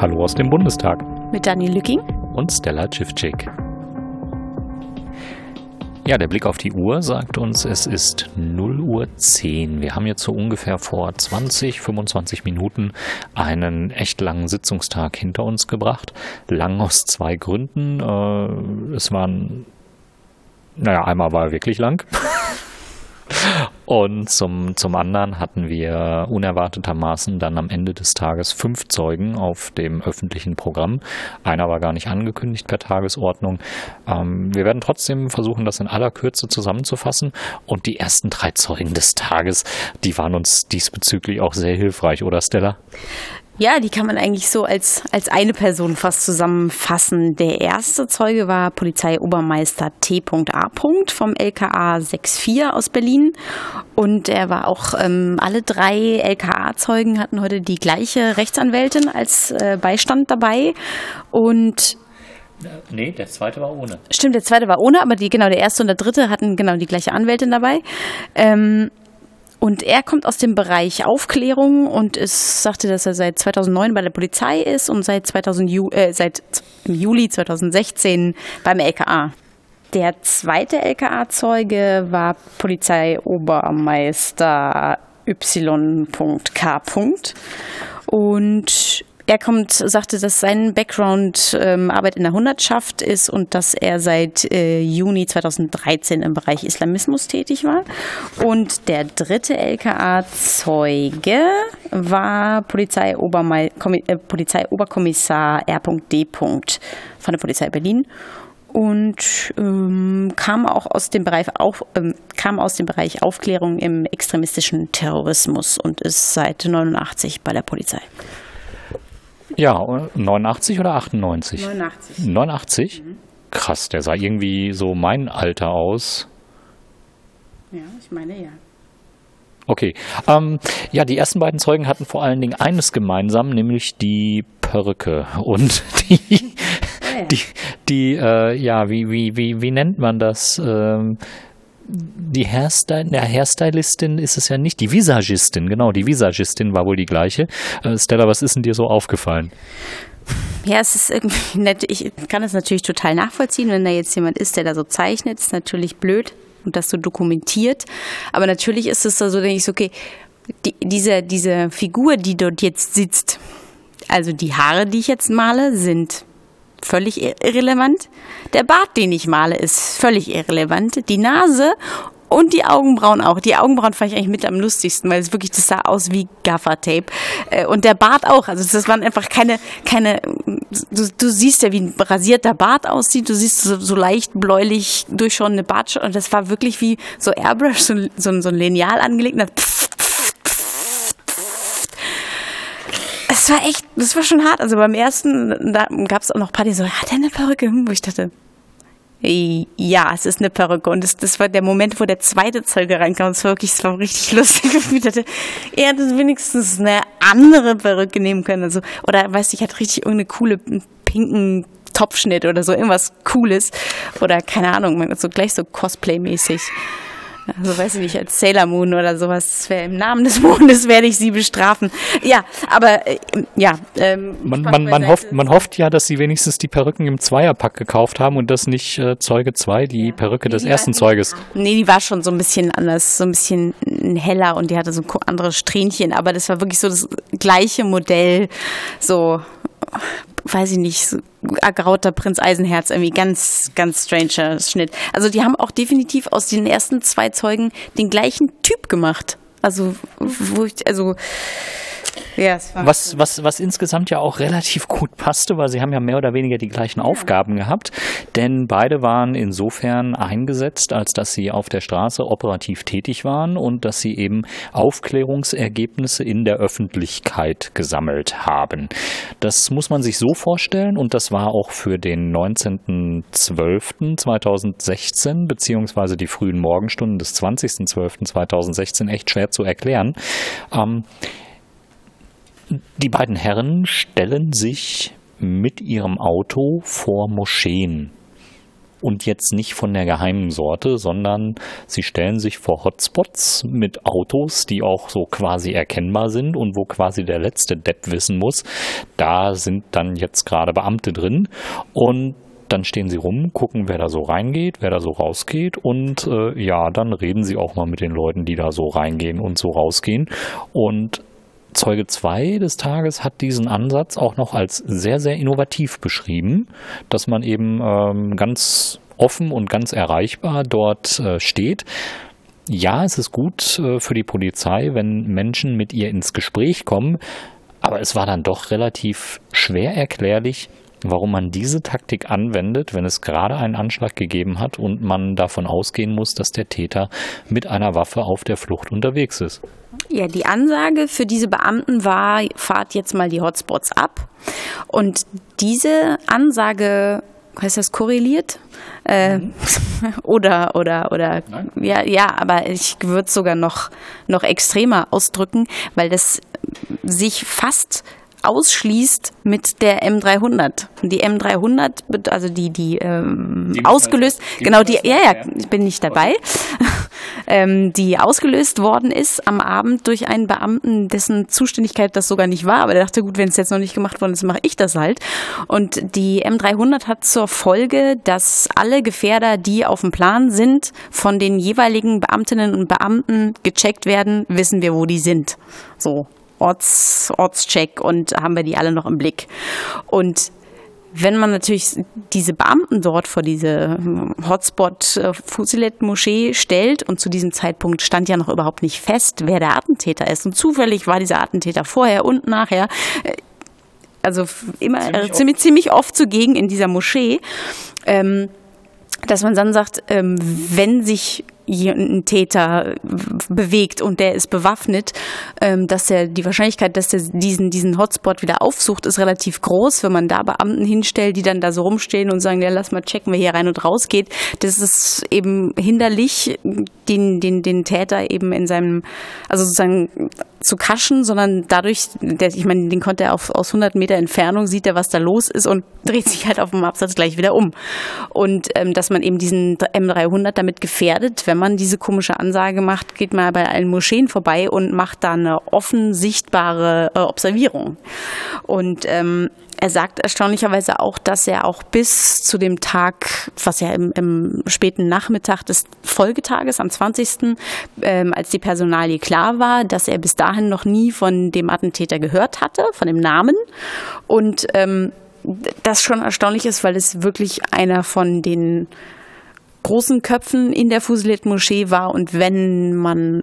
Hallo aus dem Bundestag. Mit Daniel Lücking und Stella Civcik. Ja, der Blick auf die Uhr sagt uns, es ist 0 Uhr 10. Wir haben jetzt so ungefähr vor 20, 25 Minuten einen echt langen Sitzungstag hinter uns gebracht. Lang aus zwei Gründen. Äh, es waren, naja, einmal war er wirklich lang. Und zum, zum anderen hatten wir unerwartetermaßen dann am Ende des Tages fünf Zeugen auf dem öffentlichen Programm. Einer war gar nicht angekündigt per Tagesordnung. Ähm, wir werden trotzdem versuchen, das in aller Kürze zusammenzufassen. Und die ersten drei Zeugen des Tages, die waren uns diesbezüglich auch sehr hilfreich, oder Stella? Ja, die kann man eigentlich so als, als eine Person fast zusammenfassen. Der erste Zeuge war Polizeiobermeister T.A. vom LKA 64 aus Berlin. Und er war auch, ähm, alle drei LKA-Zeugen hatten heute die gleiche Rechtsanwältin als äh, Beistand dabei. Und Nee, der zweite war ohne. Stimmt, der zweite war ohne, aber die, genau, der erste und der dritte hatten genau die gleiche Anwältin dabei. Ähm, und er kommt aus dem Bereich Aufklärung und ist, sagte, dass er seit 2009 bei der Polizei ist und seit, 2000, äh, seit Juli 2016 beim LKA. Der zweite LKA-Zeuge war Polizeiobermeister Y.K. Und er kommt, sagte, dass sein Background ähm, Arbeit in der Hundertschaft ist und dass er seit äh, Juni 2013 im Bereich Islamismus tätig war. Und der dritte LKA-Zeuge war äh, Polizeioberkommissar R.D. von der Polizei Berlin und ähm, kam auch aus dem Bereich auf, ähm, kam aus dem Bereich Aufklärung im extremistischen Terrorismus und ist seit 89 bei der Polizei. Ja, 89 oder 98? 89. 89? Mhm. Krass, der sah irgendwie so mein Alter aus. Ja, ich meine ja. Okay. Ähm, ja, die ersten beiden Zeugen hatten vor allen Dingen eines gemeinsam, nämlich die Perücke und die, ja. die, die äh, ja, wie, wie, wie, wie nennt man das? Ähm, die Hairstyle, der Hairstylistin ist es ja nicht, die Visagistin, genau, die Visagistin war wohl die gleiche. Äh, Stella, was ist denn dir so aufgefallen? Ja, es ist irgendwie nett. Ich kann es natürlich total nachvollziehen, wenn da jetzt jemand ist, der da so zeichnet, ist natürlich blöd und das so dokumentiert. Aber natürlich ist es so, denke ich so, okay, die, diese, diese Figur, die dort jetzt sitzt, also die Haare, die ich jetzt male, sind völlig irrelevant. Der Bart, den ich male, ist völlig irrelevant. Die Nase und die Augenbrauen auch. Die Augenbrauen fand ich eigentlich mit am lustigsten, weil es wirklich, das sah aus wie Gaffertape. Äh, und der Bart auch. Also das waren einfach keine, keine, du, du siehst ja, wie ein rasierter Bart aussieht. Du siehst so, so leicht bläulich durchschauende Bart. Und das war wirklich wie so Airbrush, so, so, so ein Lineal angelegt. Und das war echt, das war schon hart. Also beim ersten, da gab es auch noch ein paar, die so, hat er eine Perücke? Wo ich dachte, ja, es ist eine Perücke. Und das, das war der Moment, wo der zweite Zeuge reinkam. Das war wirklich, das war richtig lustig. Ich dachte, er hätte wenigstens eine andere Perücke nehmen können. Also, oder weiß ich, hat richtig irgendeine coole pinken Topfschnitt oder so, irgendwas Cooles. Oder keine Ahnung, so gleich so Cosplay-mäßig. Also weiß ich nicht, als Sailor Moon oder sowas. Im Namen des Mondes werde ich sie bestrafen. Ja, aber äh, ja. Ähm, man, man, man, hofft, man hofft ja, dass sie wenigstens die Perücken im Zweierpack gekauft haben und das nicht äh, Zeuge 2, die ja. Perücke nee, des ersten Zeuges. Nee, die war schon so ein bisschen anders, so ein bisschen heller und die hatte so andere Strähnchen, aber das war wirklich so das gleiche Modell, so weiß ich nicht, so ergrauter Prinz Eisenherz, irgendwie ganz, ganz stranger Schnitt. Also die haben auch definitiv aus den ersten zwei Zeugen den gleichen Typ gemacht. Also, wo ich, also ja, was, was, was insgesamt ja auch relativ gut passte, weil sie haben ja mehr oder weniger die gleichen ja. Aufgaben gehabt, denn beide waren insofern eingesetzt, als dass sie auf der Straße operativ tätig waren und dass sie eben Aufklärungsergebnisse in der Öffentlichkeit gesammelt haben. Das muss man sich so vorstellen und das war auch für den 19.12.2016 beziehungsweise die frühen Morgenstunden des 20.12.2016 echt schwer zu erklären. Ähm, die beiden Herren stellen sich mit ihrem Auto vor Moscheen. und jetzt nicht von der geheimen Sorte, sondern sie stellen sich vor Hotspots mit Autos, die auch so quasi erkennbar sind und wo quasi der letzte Depp wissen muss, da sind dann jetzt gerade Beamte drin und dann stehen sie rum, gucken, wer da so reingeht, wer da so rausgeht und äh, ja, dann reden sie auch mal mit den Leuten, die da so reingehen und so rausgehen und Zeuge 2 des Tages hat diesen Ansatz auch noch als sehr, sehr innovativ beschrieben, dass man eben ähm, ganz offen und ganz erreichbar dort äh, steht. Ja, es ist gut äh, für die Polizei, wenn Menschen mit ihr ins Gespräch kommen, aber es war dann doch relativ schwer erklärlich, warum man diese Taktik anwendet, wenn es gerade einen Anschlag gegeben hat und man davon ausgehen muss, dass der Täter mit einer Waffe auf der Flucht unterwegs ist. Ja, die Ansage für diese Beamten war, fahrt jetzt mal die Hotspots ab. Und diese Ansage, heißt das korreliert? Äh, mhm. oder, oder, oder, Nein. ja, ja, aber ich würde es sogar noch, noch extremer ausdrücken, weil das sich fast ausschließt mit der M300. Die M300, also die, die, ähm, die ausgelöst, die genau die, ja, ja, ich bin nicht dabei, ähm, die ausgelöst worden ist am Abend durch einen Beamten, dessen Zuständigkeit das sogar nicht war, aber der dachte, gut, wenn es jetzt noch nicht gemacht worden ist, mache ich das halt. Und die M300 hat zur Folge, dass alle Gefährder, die auf dem Plan sind, von den jeweiligen Beamtinnen und Beamten gecheckt werden, wissen wir, wo die sind. So. Orts, Ortscheck und haben wir die alle noch im Blick. Und wenn man natürlich diese Beamten dort vor diese Hotspot äh, Fusilet Moschee stellt und zu diesem Zeitpunkt stand ja noch überhaupt nicht fest, wer der Attentäter ist und zufällig war dieser Attentäter vorher und nachher äh, also immer ziemlich, äh, ziemlich, ziemlich, oft zugegen in dieser Moschee, ähm, dass man dann sagt, ähm, wenn sich ein Täter bewegt und der ist bewaffnet, ähm, dass er die Wahrscheinlichkeit, dass er diesen, diesen Hotspot wieder aufsucht, ist relativ groß. Wenn man da Beamten hinstellt, die dann da so rumstehen und sagen, ja, lass mal checken, wer hier rein und raus geht, das ist eben hinderlich, den, den, den Täter eben in seinem, also sozusagen zu kaschen, sondern dadurch, der, ich meine, den konnte er auf, aus 100 Meter Entfernung, sieht er, was da los ist und dreht sich halt auf dem Absatz gleich wieder um. Und ähm, dass man eben diesen M300 damit gefährdet, wenn man diese komische Ansage macht, geht mal bei allen Moscheen vorbei und macht da eine offen sichtbare äh, Observierung. Und ähm, er sagt erstaunlicherweise auch, dass er auch bis zu dem Tag, was ja im, im späten Nachmittag des Folgetages, am 20., ähm, als die Personalie klar war, dass er bis dahin noch nie von dem Attentäter gehört hatte, von dem Namen. Und ähm, das schon erstaunlich ist, weil es wirklich einer von den großen Köpfen in der Fusilet-Moschee war und wenn man,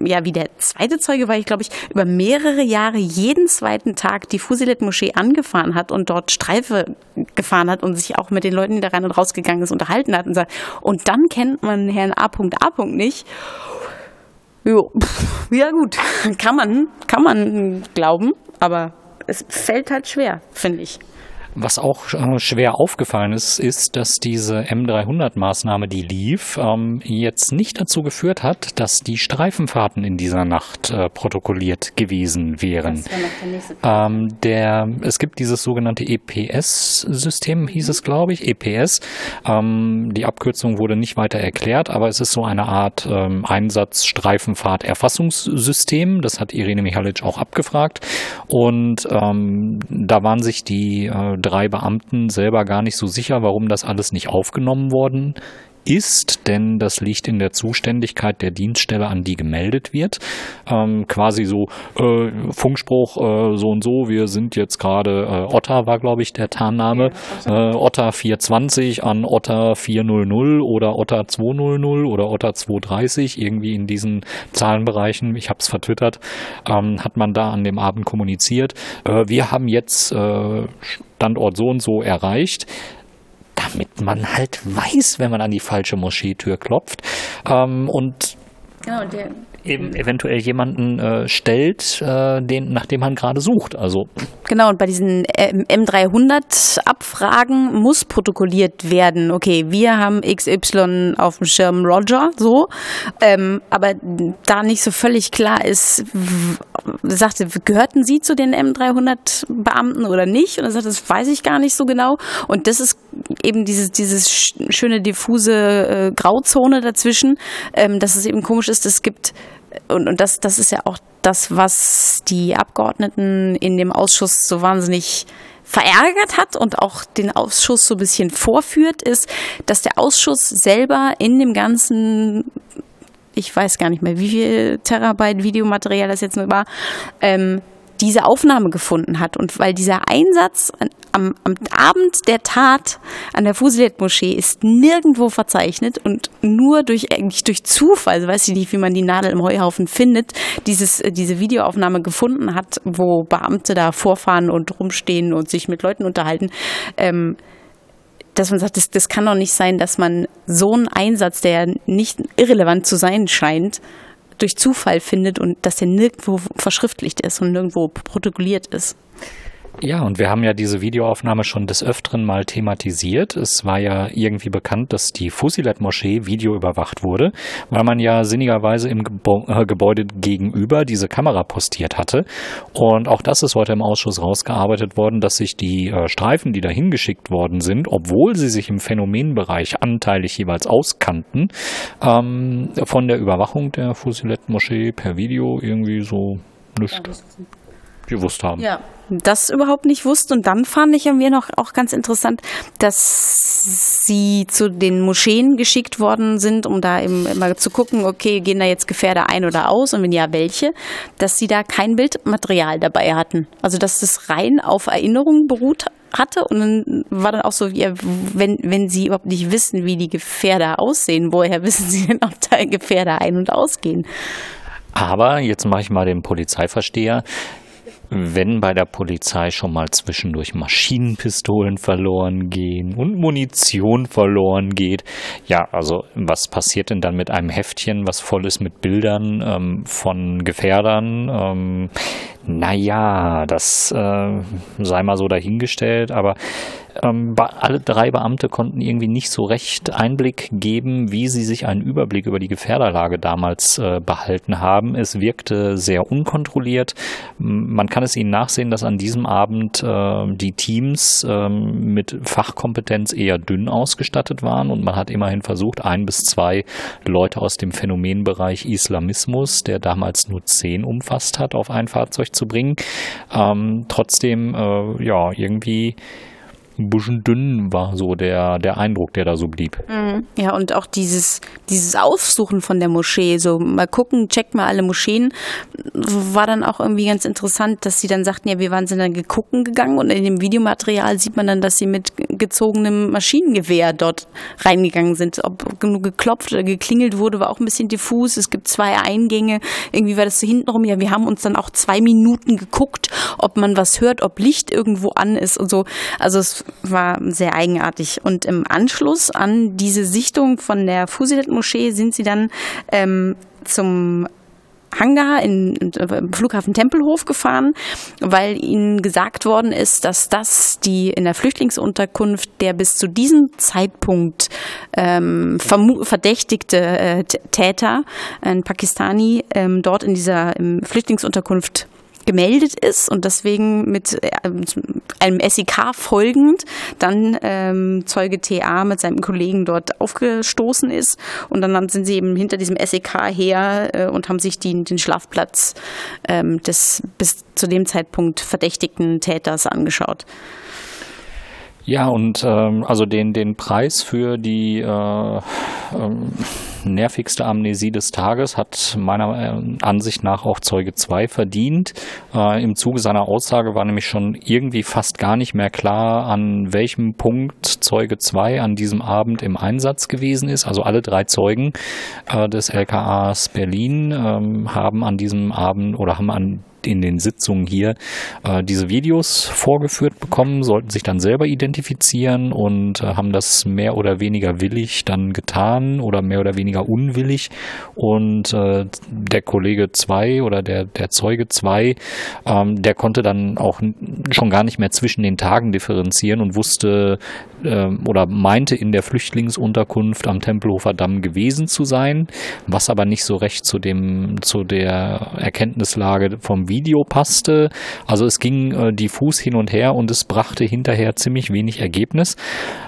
ja, wie der zweite Zeuge war ich, glaube ich, über mehrere Jahre jeden zweiten Tag die Fusilet-Moschee angefahren hat und dort Streife gefahren hat und sich auch mit den Leuten, die da rein und rausgegangen ist, unterhalten hat und sagt, und dann kennt man Herrn A.A. nicht. Jo, ja gut, kann man, kann man glauben, aber es fällt halt schwer, finde ich. Was auch äh, schwer aufgefallen ist, ist, dass diese M300-Maßnahme, die lief, ähm, jetzt nicht dazu geführt hat, dass die Streifenfahrten in dieser Nacht äh, protokolliert gewesen wären. Der, ähm, der, es gibt dieses sogenannte EPS-System, hieß es, glaube ich, EPS. Ähm, die Abkürzung wurde nicht weiter erklärt, aber es ist so eine Art ähm, Einsatz-Streifenfahrt-Erfassungssystem. Das hat Irene Michalic auch abgefragt. Und ähm, da waren sich die äh, drei Beamten selber gar nicht so sicher, warum das alles nicht aufgenommen worden ist, denn das liegt in der Zuständigkeit der Dienststelle, an die gemeldet wird. Ähm, quasi so äh, Funkspruch äh, so und so, wir sind jetzt gerade, äh, Otter war glaube ich der Tarnname, äh, Otter 420 an Otter 400 oder Otter 200 oder Otter 230, irgendwie in diesen Zahlenbereichen, ich habe es vertwittert, ähm, hat man da an dem Abend kommuniziert. Äh, wir haben jetzt äh, Standort so und so erreicht damit man halt weiß, wenn man an die falsche Moscheetür klopft. Ähm, und Genau, der, eben eventuell jemanden äh, stellt, äh, den, nach dem man gerade sucht. Also genau, und bei diesen äh, M300-Abfragen muss protokolliert werden. Okay, wir haben XY auf dem Schirm Roger, so. Ähm, aber da nicht so völlig klar ist, sagte, gehörten Sie zu den M300-Beamten oder nicht? Und er sagt, das weiß ich gar nicht so genau. Und das ist eben dieses, dieses schöne diffuse äh, Grauzone dazwischen, ähm, dass es eben komisch ist, es gibt und, und das, das ist ja auch das, was die Abgeordneten in dem Ausschuss so wahnsinnig verärgert hat und auch den Ausschuss so ein bisschen vorführt, ist, dass der Ausschuss selber in dem ganzen ich weiß gar nicht mehr, wie viel Terabyte Videomaterial das jetzt nur war, ähm, diese Aufnahme gefunden hat. Und weil dieser Einsatz am, am Abend der Tat an der Fusilet-Moschee ist nirgendwo verzeichnet und nur durch eigentlich durch Zufall, also weiß ich nicht, wie man die Nadel im Heuhaufen findet, dieses, diese Videoaufnahme gefunden hat, wo Beamte da vorfahren und rumstehen und sich mit Leuten unterhalten. Ähm, dass man sagt, das, das kann doch nicht sein, dass man so einen Einsatz, der nicht irrelevant zu sein scheint, durch Zufall findet und dass der nirgendwo verschriftlicht ist und nirgendwo protokolliert ist. Ja, und wir haben ja diese Videoaufnahme schon des Öfteren mal thematisiert. Es war ja irgendwie bekannt, dass die Fusilet-Moschee videoüberwacht wurde, weil man ja sinnigerweise im äh, Gebäude gegenüber diese Kamera postiert hatte. Und auch das ist heute im Ausschuss rausgearbeitet worden, dass sich die äh, Streifen, die dahin geschickt worden sind, obwohl sie sich im Phänomenbereich anteilig jeweils auskannten, ähm, von der Überwachung der Fusilet-Moschee per Video irgendwie so nichts gewusst haben. Ja, das überhaupt nicht wusste. Und dann fand ich mir noch auch ganz interessant, dass sie zu den Moscheen geschickt worden sind, um da eben immer zu gucken, okay, gehen da jetzt Gefährder ein oder aus und wenn ja, welche, dass sie da kein Bildmaterial dabei hatten. Also dass das rein auf Erinnerungen beruht hatte und dann war dann auch so, ja, wenn, wenn sie überhaupt nicht wissen, wie die Gefährder aussehen, woher wissen sie denn, ob da Gefährder ein- und ausgehen? Aber jetzt mache ich mal den Polizeiversteher wenn bei der Polizei schon mal zwischendurch Maschinenpistolen verloren gehen und Munition verloren geht, ja, also was passiert denn dann mit einem Heftchen, was voll ist mit Bildern ähm, von Gefährdern? Ähm, naja, das äh, sei mal so dahingestellt, aber ähm, alle drei Beamte konnten irgendwie nicht so recht Einblick geben, wie sie sich einen Überblick über die Gefährderlage damals äh, behalten haben. Es wirkte sehr unkontrolliert. Man kann es ihnen nachsehen, dass an diesem Abend äh, die Teams äh, mit Fachkompetenz eher dünn ausgestattet waren und man hat immerhin versucht, ein bis zwei Leute aus dem Phänomenbereich Islamismus, der damals nur zehn umfasst hat, auf ein Fahrzeug zu bringen. Ähm, trotzdem, äh, ja, irgendwie ein bisschen dünn war so der, der Eindruck, der da so blieb. Mhm. Ja, und auch dieses, dieses Aufsuchen von der Moschee, so mal gucken, check mal alle Moscheen, war dann auch irgendwie ganz interessant, dass sie dann sagten, ja, wir waren sind dann gegucken gegangen und in dem Videomaterial sieht man dann, dass sie mit gezogenem Maschinengewehr dort reingegangen sind. Ob genug geklopft oder geklingelt wurde, war auch ein bisschen diffus. Es gibt zwei Eingänge. Irgendwie war das so hintenrum. Ja, wir haben uns dann auch zwei Minuten geguckt, ob man was hört, ob Licht irgendwo an ist und so. Also es war sehr eigenartig. Und im Anschluss an diese Sichtung von der Fusilet-Moschee sind sie dann ähm, zum Hangar in, im Flughafen Tempelhof gefahren, weil ihnen gesagt worden ist, dass das die in der Flüchtlingsunterkunft der bis zu diesem Zeitpunkt ähm, verdächtigte äh, Täter, ein Pakistani, ähm, dort in dieser Flüchtlingsunterkunft gemeldet ist und deswegen mit äh, einem SEK folgend dann ähm, Zeuge TA mit seinem Kollegen dort aufgestoßen ist und dann sind sie eben hinter diesem SEK her äh, und haben sich die, den Schlafplatz ähm, des bis zu dem Zeitpunkt verdächtigten Täters angeschaut. Ja, und ähm, also den, den Preis für die äh, ähm, nervigste Amnesie des Tages hat meiner äh, Ansicht nach auch Zeuge 2 verdient. Äh, Im Zuge seiner Aussage war nämlich schon irgendwie fast gar nicht mehr klar, an welchem Punkt Zeuge 2 an diesem Abend im Einsatz gewesen ist. Also alle drei Zeugen äh, des LKAs Berlin ähm, haben an diesem Abend oder haben an in den Sitzungen hier äh, diese Videos vorgeführt bekommen, sollten sich dann selber identifizieren und äh, haben das mehr oder weniger willig dann getan oder mehr oder weniger unwillig. Und äh, der Kollege 2 oder der, der Zeuge 2, ähm, der konnte dann auch schon gar nicht mehr zwischen den Tagen differenzieren und wusste äh, oder meinte in der Flüchtlingsunterkunft am Tempelhofer Damm gewesen zu sein, was aber nicht so recht zu dem zu der Erkenntnislage vom Video Video passte. Also es ging äh, diffus hin und her und es brachte hinterher ziemlich wenig Ergebnis.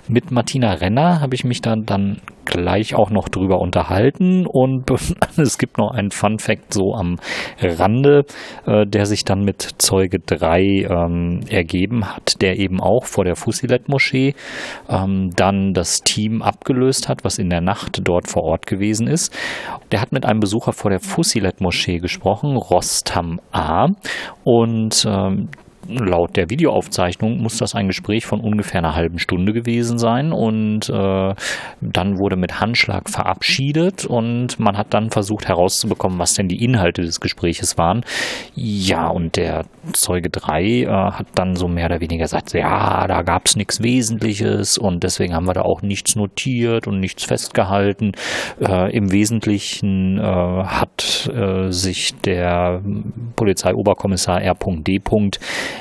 Mit Martina Renner habe ich mich dann, dann gleich auch noch drüber unterhalten und es gibt noch einen Fun Fact so am Rande, äh, der sich dann mit Zeuge 3 ähm, ergeben hat, der eben auch vor der Fusilet-Moschee ähm, dann das Team abgelöst hat, was in der Nacht dort vor Ort gewesen ist. Der hat mit einem Besucher vor der Fusilet-Moschee gesprochen, Rostam A. Und ähm, laut der Videoaufzeichnung muss das ein Gespräch von ungefähr einer halben Stunde gewesen sein und äh, dann wurde mit Handschlag verabschiedet und man hat dann versucht herauszubekommen, was denn die Inhalte des Gespräches waren. Ja, und der Zeuge 3 äh, hat dann so mehr oder weniger gesagt, ja, da gab es nichts Wesentliches und deswegen haben wir da auch nichts notiert und nichts festgehalten. Äh, Im Wesentlichen äh, hat äh, sich der Polizeioberkommissar R.D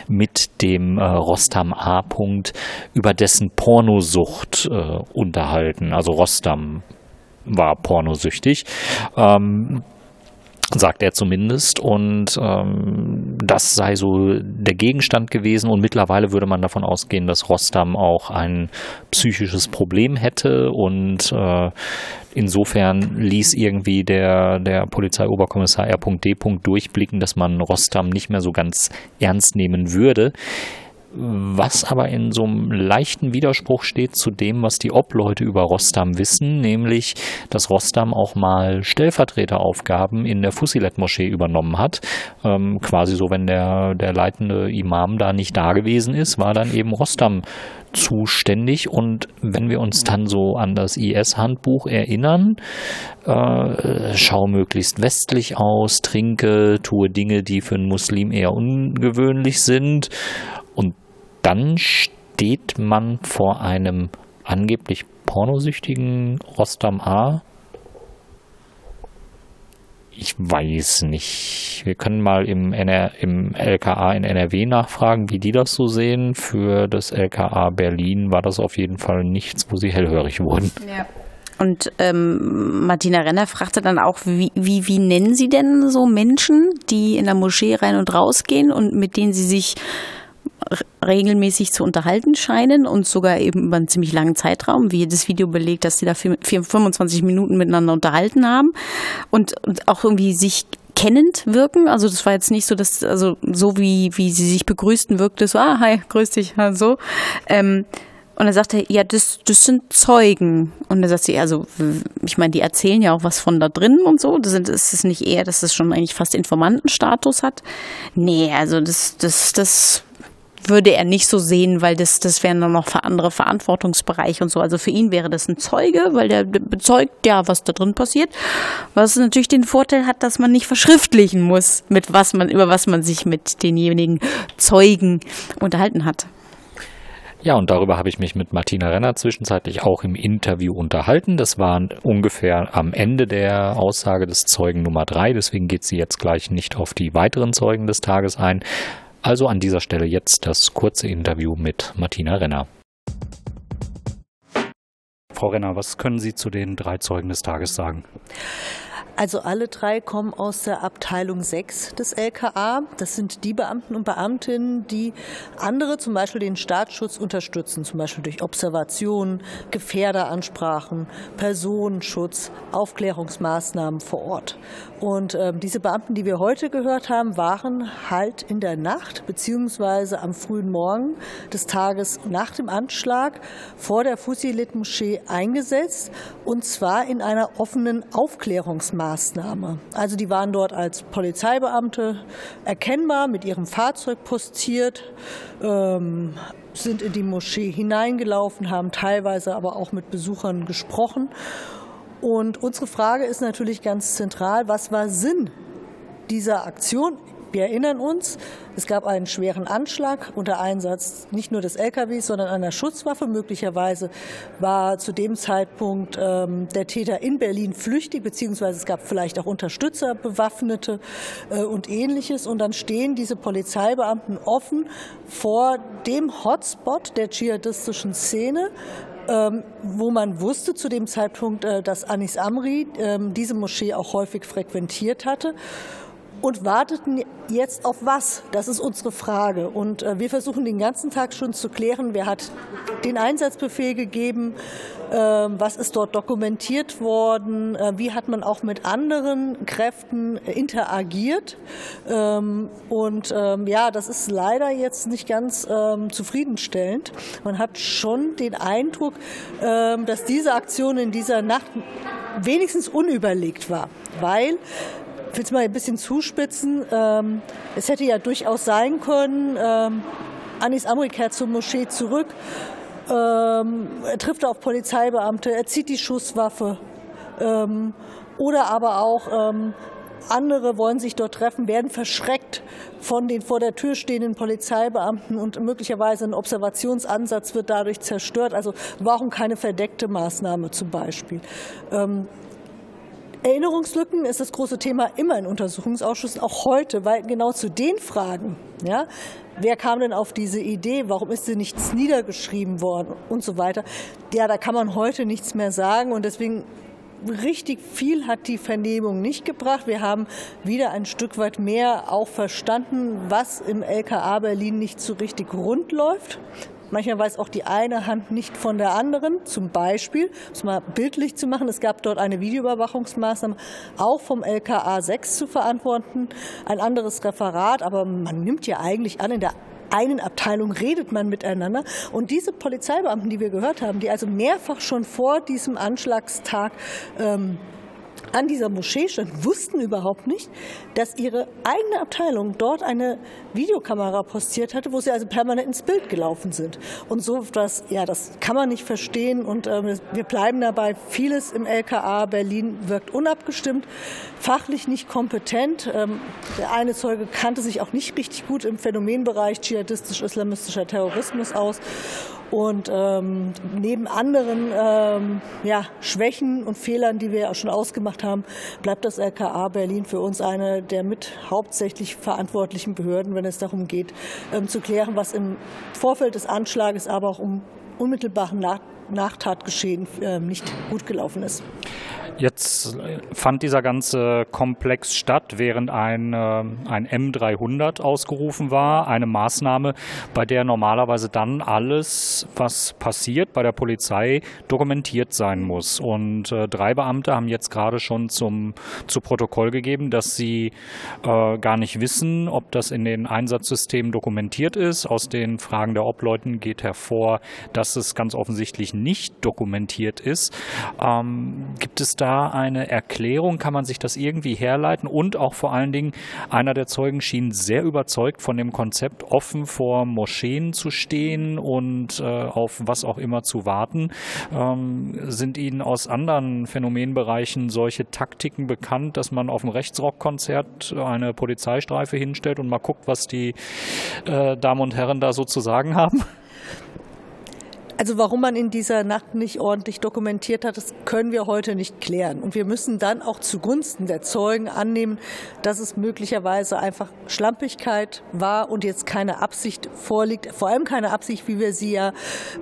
mit dem äh, Rostam A. -Punkt über dessen Pornosucht äh, unterhalten. Also Rostam war pornosüchtig. Ähm, sagt er zumindest. Und ähm, das sei so der Gegenstand gewesen. Und mittlerweile würde man davon ausgehen, dass Rostam auch ein psychisches Problem hätte. Und äh, insofern ließ irgendwie der, der Polizeioberkommissar R.D. durchblicken, dass man Rostam nicht mehr so ganz ernst nehmen würde was aber in so einem leichten Widerspruch steht zu dem, was die Obleute über Rostam wissen, nämlich, dass Rostam auch mal Stellvertreteraufgaben in der Fusilet-Moschee übernommen hat. Ähm, quasi so, wenn der, der leitende Imam da nicht da gewesen ist, war dann eben Rostam zuständig. Und wenn wir uns dann so an das IS-Handbuch erinnern, äh, schau möglichst westlich aus, trinke, tue Dinge, die für einen Muslim eher ungewöhnlich sind und dann steht man vor einem angeblich pornosüchtigen Rostam A. Ich weiß nicht. Wir können mal im, NR, im LKA in NRW nachfragen, wie die das so sehen. Für das LKA Berlin war das auf jeden Fall nichts, wo sie hellhörig wurden. Ja. Und ähm, Martina Renner fragte dann auch, wie, wie, wie nennen Sie denn so Menschen, die in der Moschee rein und rausgehen und mit denen Sie sich regelmäßig zu unterhalten scheinen und sogar eben über einen ziemlich langen Zeitraum, wie das Video belegt, dass sie da 25 Minuten miteinander unterhalten haben und, auch irgendwie sich kennend wirken. Also das war jetzt nicht so, dass, also so wie, wie sie sich begrüßten, wirkte so, ah, hi, grüß dich, so. Ähm, und er sagte, ja, das, das sind Zeugen. Und er sagt sie, also, ich meine, die erzählen ja auch was von da drin und so. Das ist es nicht eher, dass es schon eigentlich fast Informantenstatus hat? Nee, also das, das, das würde er nicht so sehen, weil das, das wären dann noch für andere Verantwortungsbereiche und so. Also für ihn wäre das ein Zeuge, weil der bezeugt ja, was da drin passiert. Was natürlich den Vorteil hat, dass man nicht verschriftlichen muss, mit was man, über was man sich mit denjenigen Zeugen unterhalten hat. Ja, und darüber habe ich mich mit Martina Renner zwischenzeitlich auch im Interview unterhalten. Das war ungefähr am Ende der Aussage des Zeugen Nummer drei. Deswegen geht sie jetzt gleich nicht auf die weiteren Zeugen des Tages ein. Also an dieser Stelle jetzt das kurze Interview mit Martina Renner. Frau Renner, was können Sie zu den drei Zeugen des Tages sagen? Also alle drei kommen aus der Abteilung 6 des LKA. Das sind die Beamten und Beamtinnen, die andere, zum Beispiel den Staatsschutz unterstützen, zum Beispiel durch Observation, Gefährderansprachen, Personenschutz, Aufklärungsmaßnahmen vor Ort. Und äh, diese Beamten, die wir heute gehört haben, waren halt in der Nacht beziehungsweise am frühen Morgen des Tages nach dem Anschlag vor der Fusilit-Moschee eingesetzt und zwar in einer offenen Aufklärungsmaßnahme. Maßnahme. Also die waren dort als Polizeibeamte erkennbar, mit ihrem Fahrzeug postiert, ähm, sind in die Moschee hineingelaufen, haben teilweise aber auch mit Besuchern gesprochen. Und unsere Frage ist natürlich ganz zentral, was war Sinn dieser Aktion? Wir erinnern uns, es gab einen schweren Anschlag unter Einsatz nicht nur des LKWs, sondern einer Schusswaffe. Möglicherweise war zu dem Zeitpunkt ähm, der Täter in Berlin flüchtig, beziehungsweise es gab vielleicht auch Unterstützer, Bewaffnete äh, und ähnliches. Und dann stehen diese Polizeibeamten offen vor dem Hotspot der dschihadistischen Szene, ähm, wo man wusste zu dem Zeitpunkt, äh, dass Anis Amri ähm, diese Moschee auch häufig frequentiert hatte. Und warteten jetzt auf was? Das ist unsere Frage. Und äh, wir versuchen den ganzen Tag schon zu klären, wer hat den Einsatzbefehl gegeben, ähm, was ist dort dokumentiert worden, äh, wie hat man auch mit anderen Kräften interagiert. Ähm, und ähm, ja, das ist leider jetzt nicht ganz zufriedenstellend. Man hat schon den Eindruck, dass diese Aktion in dieser Nacht wenigstens unüberlegt war, weil will es mal ein bisschen zuspitzen. es hätte ja durchaus sein können, Anis Amri kehrt zur Moschee zurück ähm, er trifft auf Polizeibeamte, er zieht die Schusswaffe. Ähm, oder aber auch ähm, andere wollen sich dort treffen, werden verschreckt von den vor der Tür stehenden Polizeibeamten und möglicherweise ein Observationsansatz wird dadurch zerstört. Also warum keine verdeckte Maßnahme zum Beispiel? Erinnerungslücken ist das große Thema immer in Untersuchungsausschüssen, auch heute, weil genau zu den Fragen, ja, wer kam denn auf diese Idee, warum ist denn nichts niedergeschrieben worden und so weiter, ja, da kann man heute nichts mehr sagen und deswegen richtig viel hat die Vernehmung nicht gebracht. Wir haben wieder ein Stück weit mehr auch verstanden, was im LKA Berlin nicht so richtig rund läuft. Manchmal weiß auch die eine Hand nicht von der anderen. Zum Beispiel, um es mal bildlich zu machen, es gab dort eine Videoüberwachungsmaßnahme, auch vom LKA 6 zu verantworten, ein anderes Referat, aber man nimmt ja eigentlich an, in der einen Abteilung redet man miteinander. Und diese Polizeibeamten, die wir gehört haben, die also mehrfach schon vor diesem Anschlagstag ähm, an dieser Moschee stand, wussten überhaupt nicht, dass ihre eigene Abteilung dort eine Videokamera postiert hatte, wo sie also permanent ins Bild gelaufen sind. Und so das, ja, das kann man nicht verstehen. Und äh, wir bleiben dabei. Vieles im LKA Berlin wirkt unabgestimmt, fachlich nicht kompetent. Ähm, der eine Zeuge kannte sich auch nicht richtig gut im Phänomenbereich dschihadistisch-islamistischer Terrorismus aus. Und ähm, neben anderen ähm, ja, Schwächen und Fehlern, die wir auch schon ausgemacht haben, bleibt das LKA Berlin für uns eine der mit hauptsächlich verantwortlichen Behörden, wenn es darum geht, ähm, zu klären, was im Vorfeld des Anschlages, aber auch um unmittelbaren Nach Nachtatgeschehen äh, nicht gut gelaufen ist. Jetzt fand dieser ganze Komplex statt, während ein, äh, ein M300 ausgerufen war, eine Maßnahme, bei der normalerweise dann alles, was passiert bei der Polizei, dokumentiert sein muss. Und äh, drei Beamte haben jetzt gerade schon zum, zu Protokoll gegeben, dass sie äh, gar nicht wissen, ob das in den Einsatzsystemen dokumentiert ist. Aus den Fragen der Obleuten geht hervor, dass es ganz offensichtlich nicht dokumentiert ist. Ähm, gibt es da da eine Erklärung? Kann man sich das irgendwie herleiten? Und auch vor allen Dingen, einer der Zeugen schien sehr überzeugt von dem Konzept, offen vor Moscheen zu stehen und äh, auf was auch immer zu warten. Ähm, sind Ihnen aus anderen Phänomenbereichen solche Taktiken bekannt, dass man auf dem Rechtsrockkonzert eine Polizeistreife hinstellt und mal guckt, was die äh, Damen und Herren da so zu sagen haben? Also warum man in dieser Nacht nicht ordentlich dokumentiert hat, das können wir heute nicht klären. Und wir müssen dann auch zugunsten der Zeugen annehmen, dass es möglicherweise einfach Schlampigkeit war und jetzt keine Absicht vorliegt. Vor allem keine Absicht, wie wir sie ja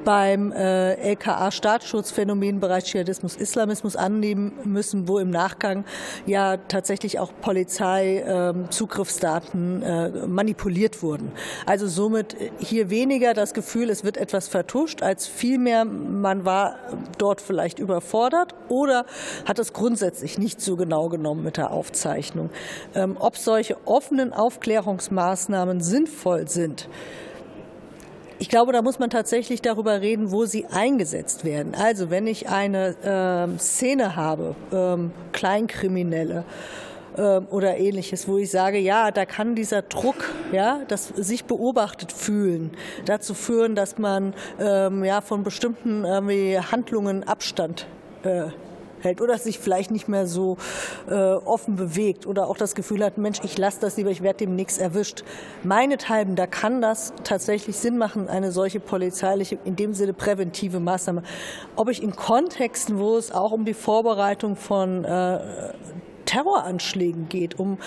beim äh, LKA Staatsschutzphänomenbereich Dschihadismus, Islamismus annehmen müssen, wo im Nachgang ja tatsächlich auch Polizeizugriffsdaten äh, äh, manipuliert wurden. Also somit hier weniger das Gefühl, es wird etwas vertuscht, als vielmehr, man war dort vielleicht überfordert oder hat es grundsätzlich nicht so genau genommen mit der Aufzeichnung. Ähm, ob solche offenen Aufklärungsmaßnahmen sinnvoll sind, ich glaube, da muss man tatsächlich darüber reden, wo sie eingesetzt werden. Also wenn ich eine äh, Szene habe, ähm, Kleinkriminelle, ähm, oder ähnliches, wo ich sage, ja, da kann dieser Druck, ja, das sich beobachtet fühlen, dazu führen, dass man ähm, ja von bestimmten äh, Handlungen Abstand äh, hält oder sich vielleicht nicht mehr so äh, offen bewegt oder auch das Gefühl hat, Mensch, ich lasse das lieber, ich werde dem nichts erwischt. Meinethalben, da kann das tatsächlich Sinn machen, eine solche polizeiliche, in dem Sinne präventive Maßnahme. Ob ich in Kontexten, wo es auch um die Vorbereitung von äh, Terroranschlägen geht, um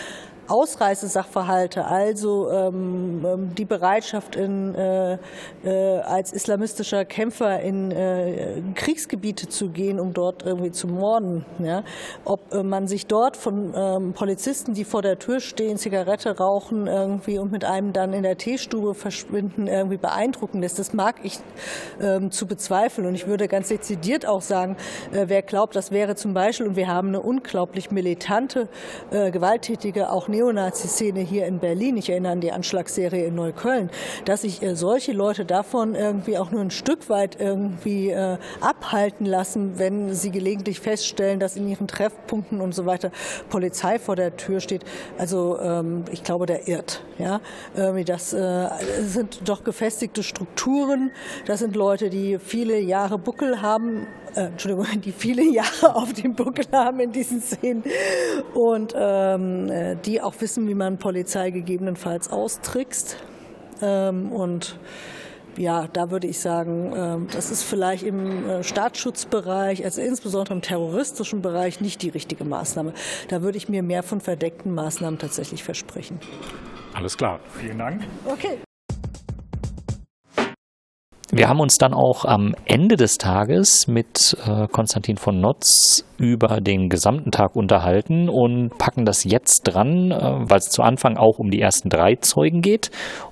Ausreisesachverhalte, also ähm, ähm, die Bereitschaft in, äh, äh, als islamistischer Kämpfer in äh, Kriegsgebiete zu gehen, um dort irgendwie zu morden. Ja? Ob äh, man sich dort von ähm, Polizisten, die vor der Tür stehen, Zigarette rauchen irgendwie und mit einem dann in der Teestube verschwinden, irgendwie beeindrucken lässt, das mag ich ähm, zu bezweifeln. Und ich würde ganz dezidiert auch sagen, äh, wer glaubt, das wäre zum Beispiel, und wir haben eine unglaublich militante, gewalttätige, auch Neonazi-Szene hier in Berlin, ich erinnere an die Anschlagsserie in Neukölln, dass sich äh, solche Leute davon irgendwie auch nur ein Stück weit irgendwie äh, abhalten lassen, wenn sie gelegentlich feststellen, dass in ihren Treffpunkten und so weiter Polizei vor der Tür steht. Also ähm, ich glaube, der irrt. Ja? Das äh, sind doch gefestigte Strukturen. Das sind Leute, die viele Jahre Buckel haben, Entschuldigung, die viele Jahre auf dem Buckel haben in diesen Szenen und ähm, äh, die auch wissen, wie man Polizei gegebenenfalls austrickst. Ähm, und ja, da würde ich sagen, ähm, das ist vielleicht im äh, Staatsschutzbereich, also insbesondere im terroristischen Bereich, nicht die richtige Maßnahme. Da würde ich mir mehr von verdeckten Maßnahmen tatsächlich versprechen. Alles klar, vielen Dank. Okay. Wir haben uns dann auch am Ende des Tages mit äh, Konstantin von Notz über den gesamten Tag unterhalten und packen das jetzt dran, äh, weil es zu Anfang auch um die ersten drei Zeugen geht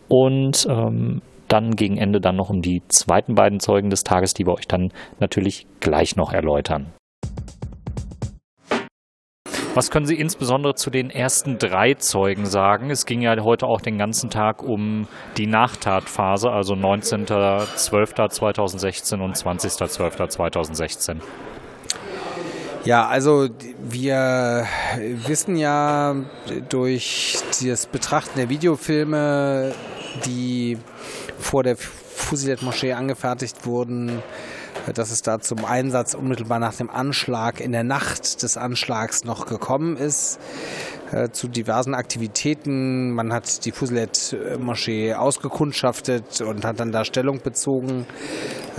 und ähm, dann gegen Ende dann noch um die zweiten beiden Zeugen des Tages, die wir euch dann natürlich gleich noch erläutern. Was können Sie insbesondere zu den ersten drei Zeugen sagen? Es ging ja heute auch den ganzen Tag um die Nachtatphase, also 19.12.2016 und 20.12.2016. Ja, also wir wissen ja durch das Betrachten der Videofilme, die vor der Fusilet-Moschee angefertigt wurden, dass es da zum Einsatz unmittelbar nach dem Anschlag in der Nacht des Anschlags noch gekommen ist äh, zu diversen Aktivitäten. Man hat die Fusilet-Moschee ausgekundschaftet und hat dann da Stellung bezogen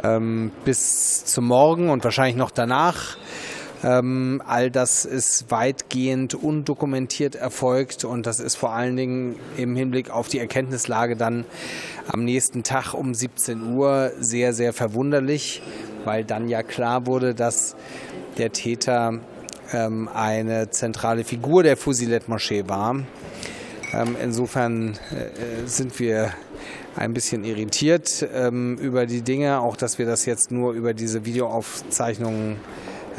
ähm, bis zum Morgen und wahrscheinlich noch danach. Ähm, all das ist weitgehend undokumentiert erfolgt und das ist vor allen Dingen im Hinblick auf die Erkenntnislage dann am nächsten Tag um 17 Uhr sehr, sehr verwunderlich, weil dann ja klar wurde, dass der Täter ähm, eine zentrale Figur der Fusilet-Moschee war. Ähm, insofern äh, sind wir ein bisschen irritiert ähm, über die Dinge, auch dass wir das jetzt nur über diese Videoaufzeichnungen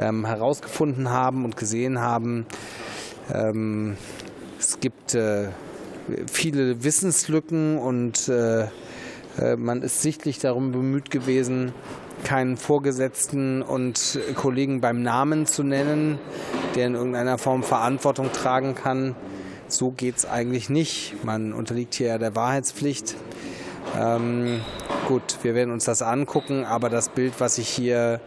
ähm, herausgefunden haben und gesehen haben. Ähm, es gibt äh, viele Wissenslücken und äh, äh, man ist sichtlich darum bemüht gewesen, keinen Vorgesetzten und Kollegen beim Namen zu nennen, der in irgendeiner Form Verantwortung tragen kann. So geht es eigentlich nicht. Man unterliegt hier ja der Wahrheitspflicht. Ähm, gut, wir werden uns das angucken, aber das Bild, was sich hier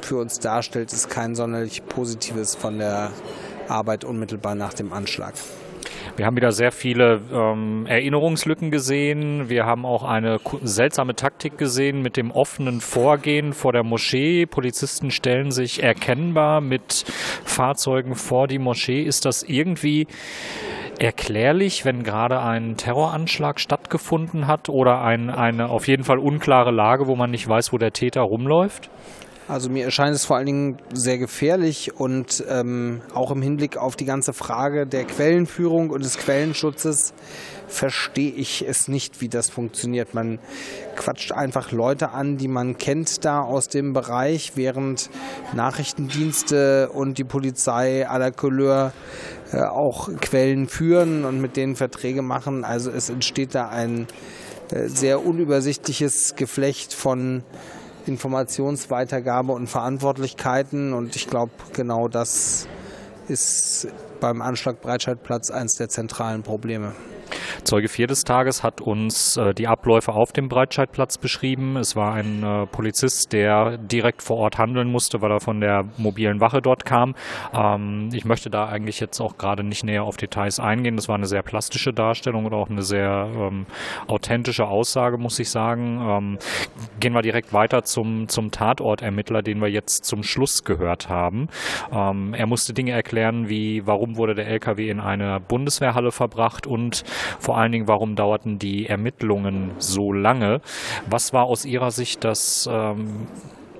für uns darstellt, ist kein sonderlich positives von der Arbeit unmittelbar nach dem Anschlag. Wir haben wieder sehr viele ähm, Erinnerungslücken gesehen. Wir haben auch eine seltsame Taktik gesehen mit dem offenen Vorgehen vor der Moschee. Polizisten stellen sich erkennbar mit Fahrzeugen vor die Moschee. Ist das irgendwie erklärlich, wenn gerade ein Terroranschlag stattgefunden hat oder ein, eine auf jeden Fall unklare Lage, wo man nicht weiß, wo der Täter rumläuft? Also mir erscheint es vor allen Dingen sehr gefährlich und ähm, auch im Hinblick auf die ganze Frage der Quellenführung und des Quellenschutzes verstehe ich es nicht, wie das funktioniert. Man quatscht einfach Leute an, die man kennt da aus dem Bereich, während Nachrichtendienste und die Polizei à la Couleur äh, auch Quellen führen und mit denen Verträge machen. Also es entsteht da ein äh, sehr unübersichtliches Geflecht von Informationsweitergabe und Verantwortlichkeiten. Und ich glaube, genau das ist beim Anschlag Breitscheidplatz eines der zentralen Probleme. Zeuge 4 des Tages hat uns äh, die Abläufe auf dem Breitscheidplatz beschrieben. Es war ein äh, Polizist, der direkt vor Ort handeln musste, weil er von der mobilen Wache dort kam. Ähm, ich möchte da eigentlich jetzt auch gerade nicht näher auf Details eingehen. Das war eine sehr plastische Darstellung und auch eine sehr ähm, authentische Aussage, muss ich sagen. Ähm, gehen wir direkt weiter zum, zum Tatortermittler, den wir jetzt zum Schluss gehört haben. Ähm, er musste Dinge erklären wie, warum wurde der LKW in eine Bundeswehrhalle verbracht und vor allen Dingen, warum dauerten die Ermittlungen so lange. Was war aus Ihrer Sicht das ähm,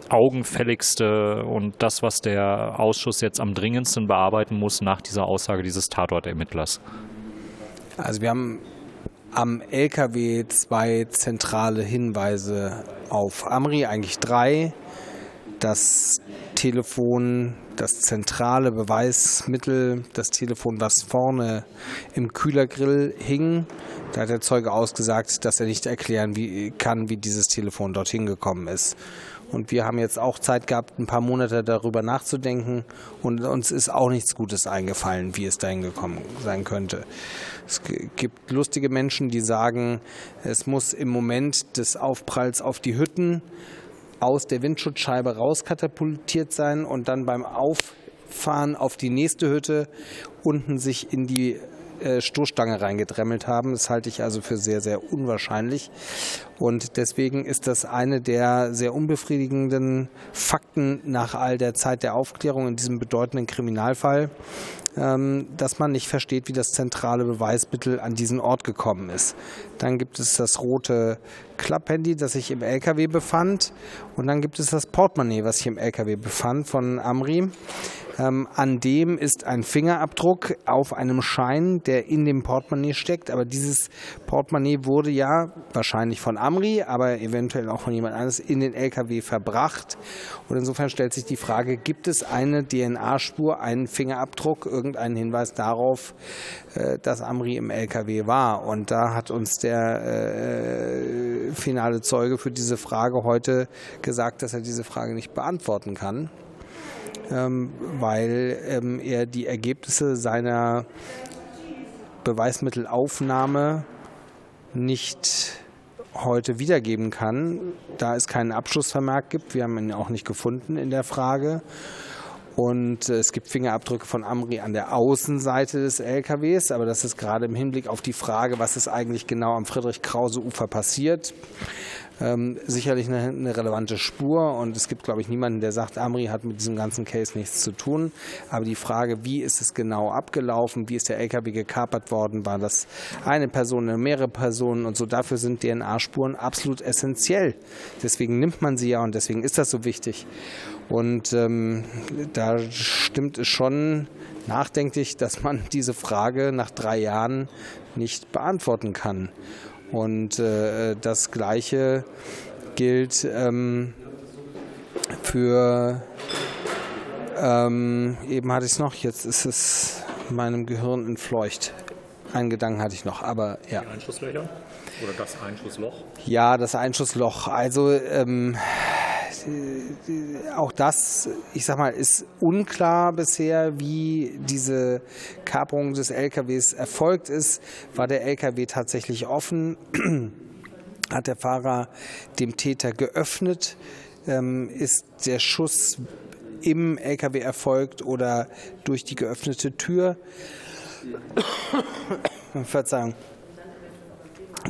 augenfälligste und das, was der Ausschuss jetzt am dringendsten bearbeiten muss nach dieser Aussage dieses Tatortermittlers? Also wir haben am LKW zwei zentrale Hinweise auf Amri, eigentlich drei. Das Telefon, das zentrale Beweismittel, das Telefon, was vorne im Kühlergrill hing. Da hat der Zeuge ausgesagt, dass er nicht erklären wie, kann, wie dieses Telefon dorthin gekommen ist. Und wir haben jetzt auch Zeit gehabt, ein paar Monate darüber nachzudenken. Und uns ist auch nichts Gutes eingefallen, wie es dahin gekommen sein könnte. Es gibt lustige Menschen, die sagen, es muss im Moment des Aufpralls auf die Hütten aus der Windschutzscheibe rauskatapultiert sein und dann beim Auffahren auf die nächste Hütte unten sich in die äh, Stoßstange reingedremmelt haben. Das halte ich also für sehr, sehr unwahrscheinlich. Und deswegen ist das eine der sehr unbefriedigenden Fakten nach all der Zeit der Aufklärung in diesem bedeutenden Kriminalfall, dass man nicht versteht, wie das zentrale Beweismittel an diesen Ort gekommen ist. Dann gibt es das rote Klapphandy, das sich im LKW befand. Und dann gibt es das Portemonnaie, was sich im LKW befand von Amri. Ähm, an dem ist ein Fingerabdruck auf einem Schein, der in dem Portemonnaie steckt. Aber dieses Portemonnaie wurde ja wahrscheinlich von Amri, aber eventuell auch von jemand anderes in den LKW verbracht. Und insofern stellt sich die Frage, gibt es eine DNA-Spur, einen Fingerabdruck, irgendeinen Hinweis darauf, äh, dass Amri im LKW war? Und da hat uns der äh, finale Zeuge für diese Frage heute gesagt, dass er diese Frage nicht beantworten kann. Ähm, weil ähm, er die Ergebnisse seiner Beweismittelaufnahme nicht heute wiedergeben kann, da es keinen Abschlussvermerk gibt. Wir haben ihn auch nicht gefunden in der Frage. Und äh, es gibt Fingerabdrücke von Amri an der Außenseite des LKWs, aber das ist gerade im Hinblick auf die Frage, was ist eigentlich genau am Friedrich-Krause-Ufer passiert, ähm, sicherlich eine, eine, relevante Spur und es gibt, glaube ich, niemanden, der sagt, Amri hat mit diesem ganzen Case nichts zu tun. Aber die Frage, wie ist es genau abgelaufen, wie ist der LKW gekapert worden, war das eine Person oder mehrere Personen und so, dafür sind DNA-Spuren absolut essentiell. Deswegen nimmt man sie ja und deswegen ist das so wichtig. Und ähm, da stimmt es schon nachdenklich, dass man diese Frage nach drei Jahren nicht beantworten kann. Und äh, das Gleiche gilt ähm, für, ähm, eben hatte ich es noch, jetzt ist es meinem Gehirn entfleucht. Einen Gedanken hatte ich noch, aber ja. Die Einschusslöcher? Oder das Einschussloch? Ja, das Einschussloch. Also ähm, auch das, ich sag mal, ist unklar bisher, wie diese Kaperung des LKWs erfolgt ist. War der LKW tatsächlich offen? Hat der Fahrer dem Täter geöffnet? Ähm, ist der Schuss im LKW erfolgt oder durch die geöffnete Tür? Verzeihung.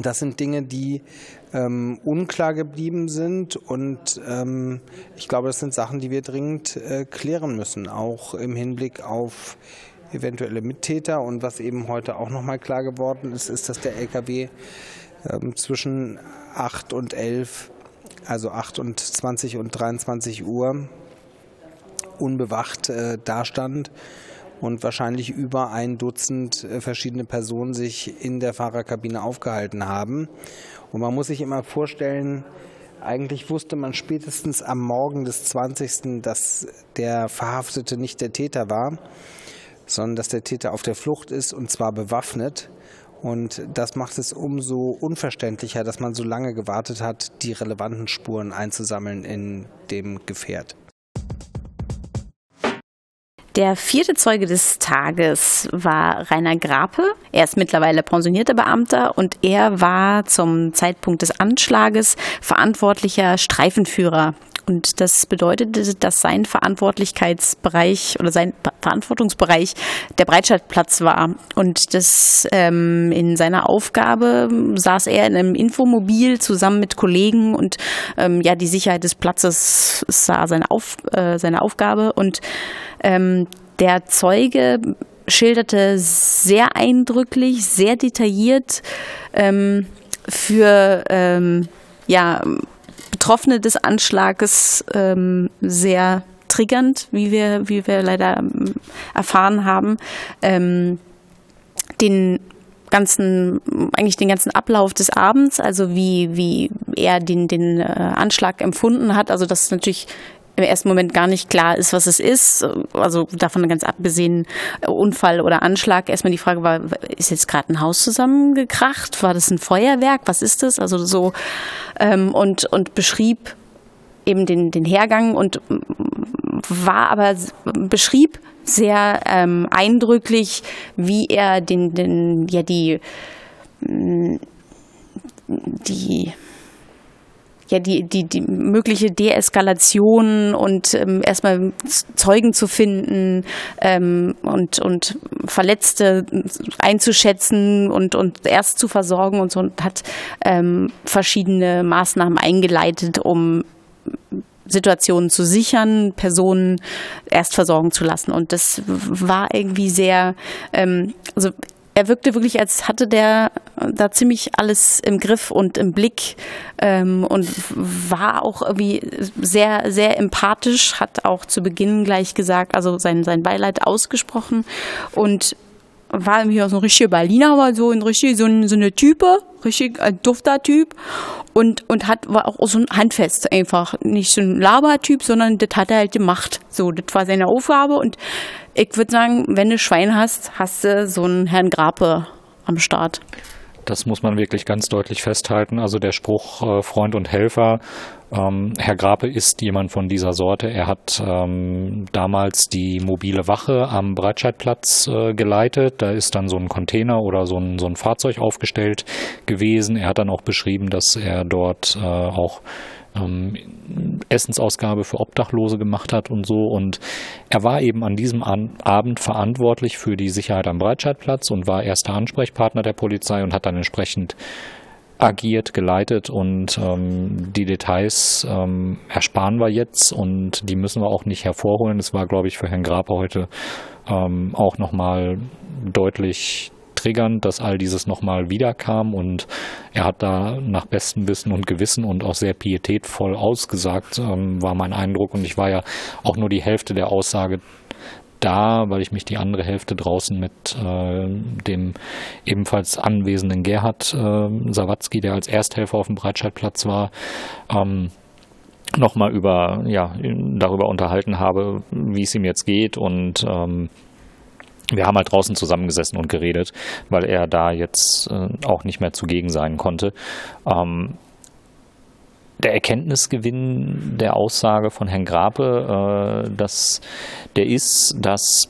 Das sind Dinge, die ähm, unklar geblieben sind. Und ähm, ich glaube, das sind Sachen, die wir dringend äh, klären müssen, auch im Hinblick auf eventuelle Mittäter. Und was eben heute auch nochmal klar geworden ist, ist, dass der LKW ähm, zwischen 8 und 11, also 8 und 20 und 23 Uhr unbewacht äh, dastand und wahrscheinlich über ein Dutzend äh, verschiedene Personen sich in der Fahrerkabine aufgehalten haben. Und man muss sich immer vorstellen, eigentlich wusste man spätestens am Morgen des 20., dass der Verhaftete nicht der Täter war, sondern dass der Täter auf der Flucht ist und zwar bewaffnet. Und das macht es umso unverständlicher, dass man so lange gewartet hat, die relevanten Spuren einzusammeln in dem Gefährt. Der vierte Zeuge des Tages war Rainer Grape. Er ist mittlerweile pensionierter Beamter und er war zum Zeitpunkt des Anschlages verantwortlicher Streifenführer und das bedeutete, dass sein Verantwortlichkeitsbereich oder sein Verantwortungsbereich der Breitscheidplatz war. Und das ähm, in seiner Aufgabe saß er in einem Infomobil zusammen mit Kollegen und ähm, ja, die Sicherheit des Platzes sah seine, Auf, äh, seine Aufgabe. Und ähm, der Zeuge schilderte sehr eindrücklich, sehr detailliert ähm, für ähm, ja, Betroffene des Anschlages ähm, sehr triggernd, wie wir, wie wir leider ähm, erfahren haben. Ähm, den ganzen, eigentlich den ganzen Ablauf des Abends, also wie, wie er den, den äh, Anschlag empfunden hat. Also das ist natürlich im ersten Moment gar nicht klar ist, was es ist. Also davon ganz abgesehen, Unfall oder Anschlag. Erstmal die Frage war, ist jetzt gerade ein Haus zusammengekracht? War das ein Feuerwerk? Was ist das? Also so ähm, und, und beschrieb eben den, den Hergang und war aber beschrieb sehr ähm, eindrücklich, wie er den, den ja die die ja die, die, die mögliche Deeskalation und ähm, erstmal Zeugen zu finden ähm, und, und Verletzte einzuschätzen und, und erst zu versorgen und so und hat ähm, verschiedene Maßnahmen eingeleitet, um Situationen zu sichern, Personen erst versorgen zu lassen. Und das war irgendwie sehr, ähm, also er wirkte wirklich, als hatte der da ziemlich alles im Griff und im Blick ähm, und war auch irgendwie sehr, sehr empathisch, hat auch zu Beginn gleich gesagt, also sein, sein Beileid ausgesprochen und war auch so ein richtiger Berliner, aber so ein richtig, so, ein, so eine Type, richtig ein dufter Typ und, und hat, war auch so ein Handfest einfach. Nicht so ein Labertyp, sondern das hat er halt gemacht. So, das war seine Aufgabe und ich würde sagen, wenn du Schwein hast, hast du so einen Herrn Grape am Start. Das muss man wirklich ganz deutlich festhalten. Also der Spruch äh, Freund und Helfer. Ähm, Herr Grape ist jemand von dieser Sorte. Er hat ähm, damals die mobile Wache am Breitscheidplatz äh, geleitet. Da ist dann so ein Container oder so ein, so ein Fahrzeug aufgestellt gewesen. Er hat dann auch beschrieben, dass er dort äh, auch ähm, Essensausgabe für Obdachlose gemacht hat und so. Und er war eben an diesem an Abend verantwortlich für die Sicherheit am Breitscheidplatz und war erster Ansprechpartner der Polizei und hat dann entsprechend agiert, geleitet und ähm, die Details ähm, ersparen wir jetzt und die müssen wir auch nicht hervorholen. Es war, glaube ich, für Herrn Graper heute ähm, auch nochmal deutlich triggernd, dass all dieses nochmal wiederkam und er hat da nach bestem Wissen und Gewissen und auch sehr pietätvoll ausgesagt, ähm, war mein Eindruck und ich war ja auch nur die Hälfte der Aussage da, weil ich mich die andere Hälfte draußen mit äh, dem ebenfalls anwesenden Gerhard äh, Sawatzki, der als Ersthelfer auf dem Breitscheidplatz war, ähm, nochmal über, ja, darüber unterhalten habe, wie es ihm jetzt geht und ähm, wir haben halt draußen zusammengesessen und geredet, weil er da jetzt äh, auch nicht mehr zugegen sein konnte. Ähm, der Erkenntnisgewinn der Aussage von Herrn Grape, äh, dass der ist, dass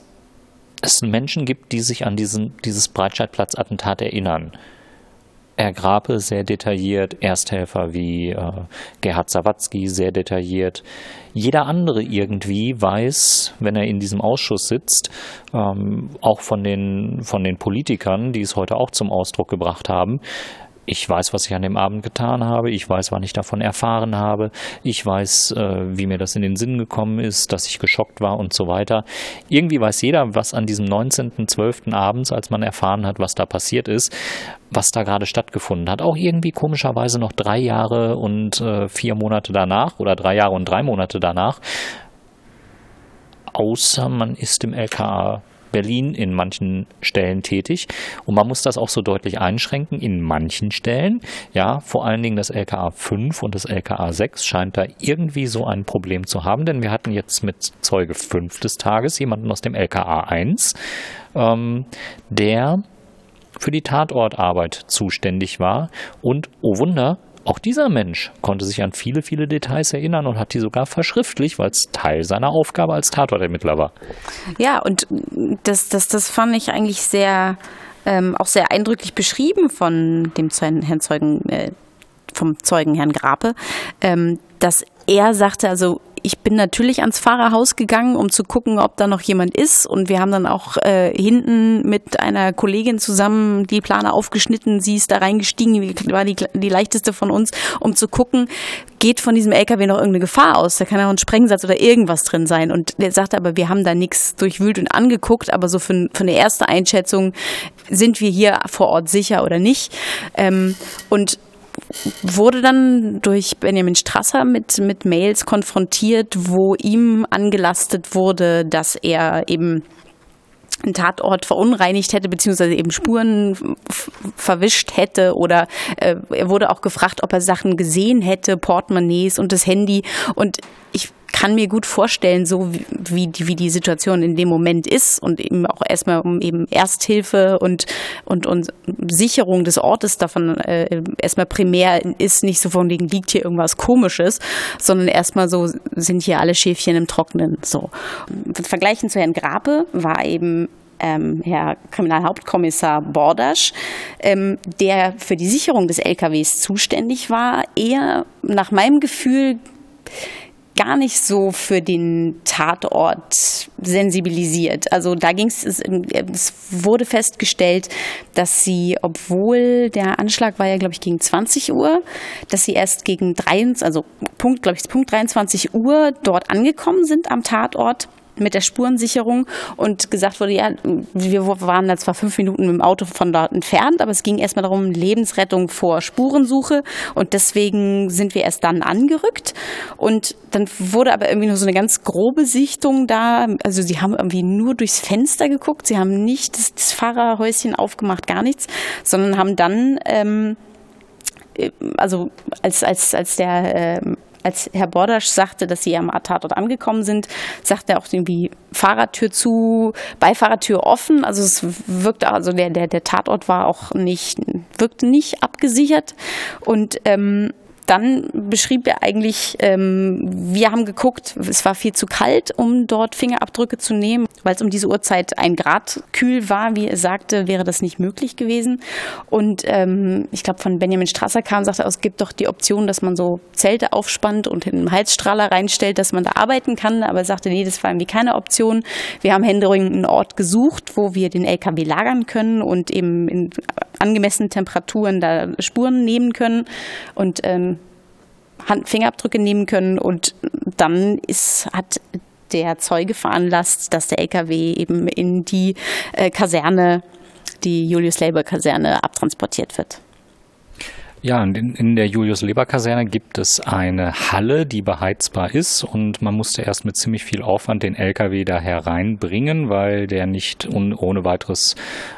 es Menschen gibt, die sich an diesen, dieses Breitscheidplatz-Attentat erinnern. Herr Grape sehr detailliert, Ersthelfer wie äh, Gerhard Sawatzki sehr detailliert. Jeder andere irgendwie weiß, wenn er in diesem Ausschuss sitzt, ähm, auch von den, von den Politikern, die es heute auch zum Ausdruck gebracht haben, ich weiß, was ich an dem Abend getan habe. Ich weiß, wann ich davon erfahren habe. Ich weiß, äh, wie mir das in den Sinn gekommen ist, dass ich geschockt war und so weiter. Irgendwie weiß jeder, was an diesem 19.12. abends, als man erfahren hat, was da passiert ist, was da gerade stattgefunden hat. Auch irgendwie komischerweise noch drei Jahre und äh, vier Monate danach oder drei Jahre und drei Monate danach. Außer man ist im LKA Berlin in manchen Stellen tätig. Und man muss das auch so deutlich einschränken in manchen Stellen. Ja, vor allen Dingen das LKA 5 und das LKA 6 scheint da irgendwie so ein Problem zu haben, denn wir hatten jetzt mit Zeuge 5 des Tages jemanden aus dem LKA 1, ähm, der für die Tatortarbeit zuständig war und, oh Wunder, auch dieser Mensch konnte sich an viele, viele Details erinnern und hat die sogar verschriftlich, weil es Teil seiner Aufgabe als Tatortermittler war. Ja, und das, das, das fand ich eigentlich sehr, ähm, auch sehr eindrücklich beschrieben von dem Herrn Zeugen, äh, vom Zeugen Herrn Grape, ähm, dass er sagte, also ich bin natürlich ans Fahrerhaus gegangen, um zu gucken, ob da noch jemand ist. Und wir haben dann auch äh, hinten mit einer Kollegin zusammen die Plane aufgeschnitten. Sie ist da reingestiegen, war die, die leichteste von uns, um zu gucken, geht von diesem LKW noch irgendeine Gefahr aus? Da kann auch ein Sprengsatz oder irgendwas drin sein. Und der sagte aber, wir haben da nichts durchwühlt und angeguckt, aber so für, für eine erste Einschätzung sind wir hier vor Ort sicher oder nicht. Ähm, und wurde dann durch Benjamin Strasser mit, mit Mails konfrontiert, wo ihm angelastet wurde, dass er eben einen Tatort verunreinigt hätte, beziehungsweise eben Spuren verwischt hätte oder äh, er wurde auch gefragt, ob er Sachen gesehen hätte, Portemonnaies und das Handy. Und ich kann mir gut vorstellen, so wie, die, wie die Situation in dem Moment ist und eben auch erstmal um eben Ersthilfe und, und, und Sicherung des Ortes davon äh, erstmal primär ist, nicht so von wegen liegt hier irgendwas komisches, sondern erstmal so sind hier alle Schäfchen im Trocknen. So. Vergleichen zu Herrn Grape war eben ähm, Herr Kriminalhauptkommissar Bordasch, ähm, der für die Sicherung des LKWs zuständig war, eher nach meinem Gefühl gar nicht so für den Tatort sensibilisiert. Also da ging es, es wurde festgestellt, dass sie, obwohl der Anschlag war ja, glaube ich, gegen 20 Uhr, dass sie erst gegen 23, also Punkt, glaube ich, Punkt 23 Uhr dort angekommen sind am Tatort mit der Spurensicherung und gesagt wurde, ja, wir waren da zwar fünf Minuten mit dem Auto von dort entfernt, aber es ging erstmal darum, Lebensrettung vor Spurensuche und deswegen sind wir erst dann angerückt. Und dann wurde aber irgendwie nur so eine ganz grobe Sichtung da, also sie haben irgendwie nur durchs Fenster geguckt, sie haben nicht das, Fahrerhäuschen aufgemacht, gar nichts, sondern haben dann ähm, äh, also als, als, als der äh, als Herr Bordasch sagte, dass sie am Tatort angekommen sind, sagte er auch irgendwie Fahrradtür zu, Beifahrertür offen. Also es wirkte, also der, der, der Tatort war auch nicht, wirkte nicht abgesichert. Und ähm, dann beschrieb er eigentlich, ähm, wir haben geguckt, es war viel zu kalt, um dort Fingerabdrücke zu nehmen, weil es um diese Uhrzeit ein Grad kühl war, wie er sagte, wäre das nicht möglich gewesen. Und ähm, ich glaube, von Benjamin Strasser kam, sagte, es gibt doch die Option, dass man so Zelte aufspannt und in einen Heizstrahler reinstellt, dass man da arbeiten kann. Aber er sagte, nee, das war irgendwie keine Option. Wir haben händeringend einen Ort gesucht, wo wir den LKW lagern können und eben in angemessenen Temperaturen da Spuren nehmen können. Und ähm, Handfingerabdrücke nehmen können und dann ist, hat der Zeuge veranlasst, dass der LKW eben in die äh, Kaserne, die Julius-Leber-Kaserne, abtransportiert wird. Ja, in, in der Julius-Leber-Kaserne gibt es eine Halle, die beheizbar ist und man musste erst mit ziemlich viel Aufwand den LKW da hereinbringen, weil der nicht un, ohne weiteres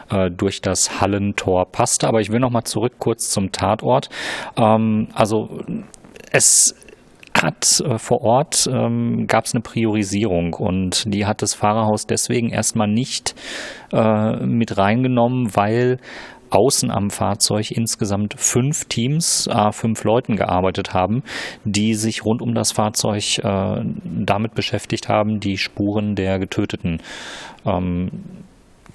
äh, durch das Hallentor passte. Aber ich will noch mal zurück kurz zum Tatort. Ähm, also es hat äh, vor Ort ähm, gab es eine Priorisierung und die hat das Fahrerhaus deswegen erstmal nicht äh, mit reingenommen, weil außen am Fahrzeug insgesamt fünf Teams, äh, fünf Leuten gearbeitet haben, die sich rund um das Fahrzeug äh, damit beschäftigt haben, die Spuren der Getöteten ähm,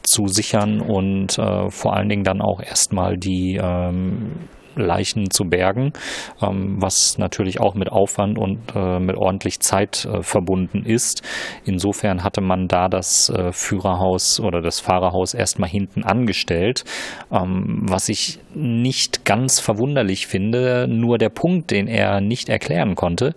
zu sichern und äh, vor allen Dingen dann auch erstmal die ähm, Leichen zu bergen, ähm, was natürlich auch mit Aufwand und äh, mit ordentlich Zeit äh, verbunden ist. Insofern hatte man da das äh, Führerhaus oder das Fahrerhaus erstmal hinten angestellt, ähm, was ich nicht ganz verwunderlich finde. Nur der Punkt, den er nicht erklären konnte,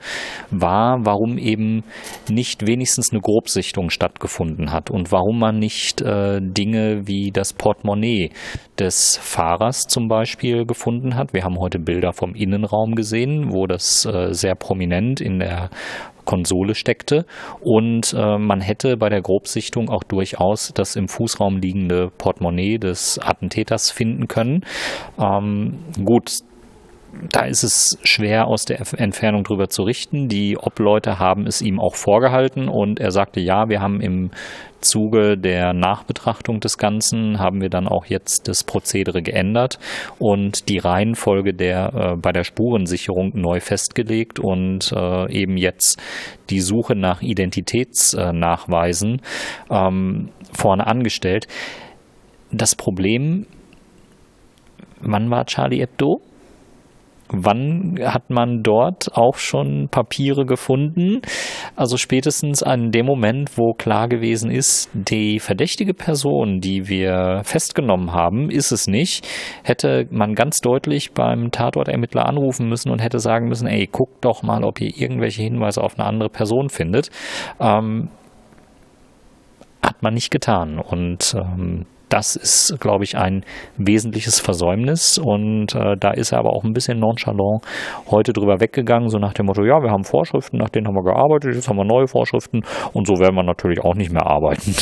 war, warum eben nicht wenigstens eine Grobsichtung stattgefunden hat und warum man nicht äh, Dinge wie das Portemonnaie des Fahrers zum Beispiel gefunden hat. Wir haben heute Bilder vom Innenraum gesehen, wo das äh, sehr prominent in der Konsole steckte und äh, man hätte bei der Grobsichtung auch durchaus das im Fußraum liegende Portemonnaie des Attentäters finden können. Ähm, gut, da ist es schwer aus der Entfernung drüber zu richten. Die Obleute haben es ihm auch vorgehalten und er sagte, ja, wir haben im Zuge der Nachbetrachtung des Ganzen haben wir dann auch jetzt das Prozedere geändert und die Reihenfolge der äh, bei der Spurensicherung neu festgelegt und äh, eben jetzt die Suche nach Identitätsnachweisen ähm, vorne angestellt. Das Problem, wann war Charlie Hebdo? Wann hat man dort auch schon Papiere gefunden? Also spätestens an dem Moment, wo klar gewesen ist, die verdächtige Person, die wir festgenommen haben, ist es nicht, hätte man ganz deutlich beim Tatortermittler anrufen müssen und hätte sagen müssen, ey, guckt doch mal, ob ihr irgendwelche Hinweise auf eine andere Person findet. Ähm, hat man nicht getan. Und ähm, das ist, glaube ich, ein wesentliches Versäumnis und äh, da ist er aber auch ein bisschen nonchalant heute drüber weggegangen, so nach dem Motto, ja, wir haben Vorschriften, nach denen haben wir gearbeitet, jetzt haben wir neue Vorschriften und so werden wir natürlich auch nicht mehr arbeiten.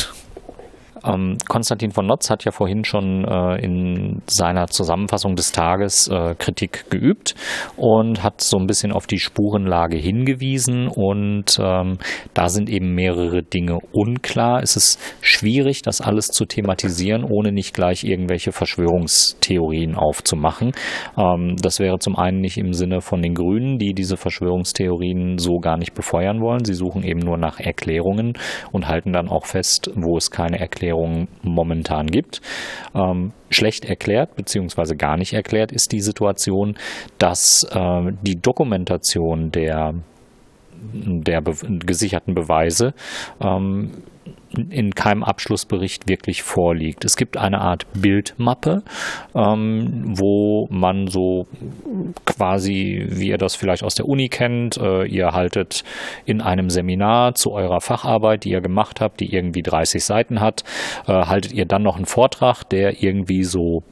Ähm, Konstantin von Notz hat ja vorhin schon äh, in seiner Zusammenfassung des Tages äh, Kritik geübt und hat so ein bisschen auf die Spurenlage hingewiesen und ähm, da sind eben mehrere Dinge unklar. Es ist schwierig, das alles zu thematisieren, ohne nicht gleich irgendwelche Verschwörungstheorien aufzumachen. Ähm, das wäre zum einen nicht im Sinne von den Grünen, die diese Verschwörungstheorien so gar nicht befeuern wollen. Sie suchen eben nur nach Erklärungen und halten dann auch fest, wo es keine Erklärung Erklärung momentan gibt. Ähm, schlecht erklärt beziehungsweise gar nicht erklärt ist die Situation, dass äh, die Dokumentation der der be gesicherten Beweise ähm, in keinem Abschlussbericht wirklich vorliegt. Es gibt eine Art Bildmappe, ähm, wo man so quasi, wie ihr das vielleicht aus der Uni kennt, äh, ihr haltet in einem Seminar zu eurer Facharbeit, die ihr gemacht habt, die irgendwie 30 Seiten hat, äh, haltet ihr dann noch einen Vortrag, der irgendwie so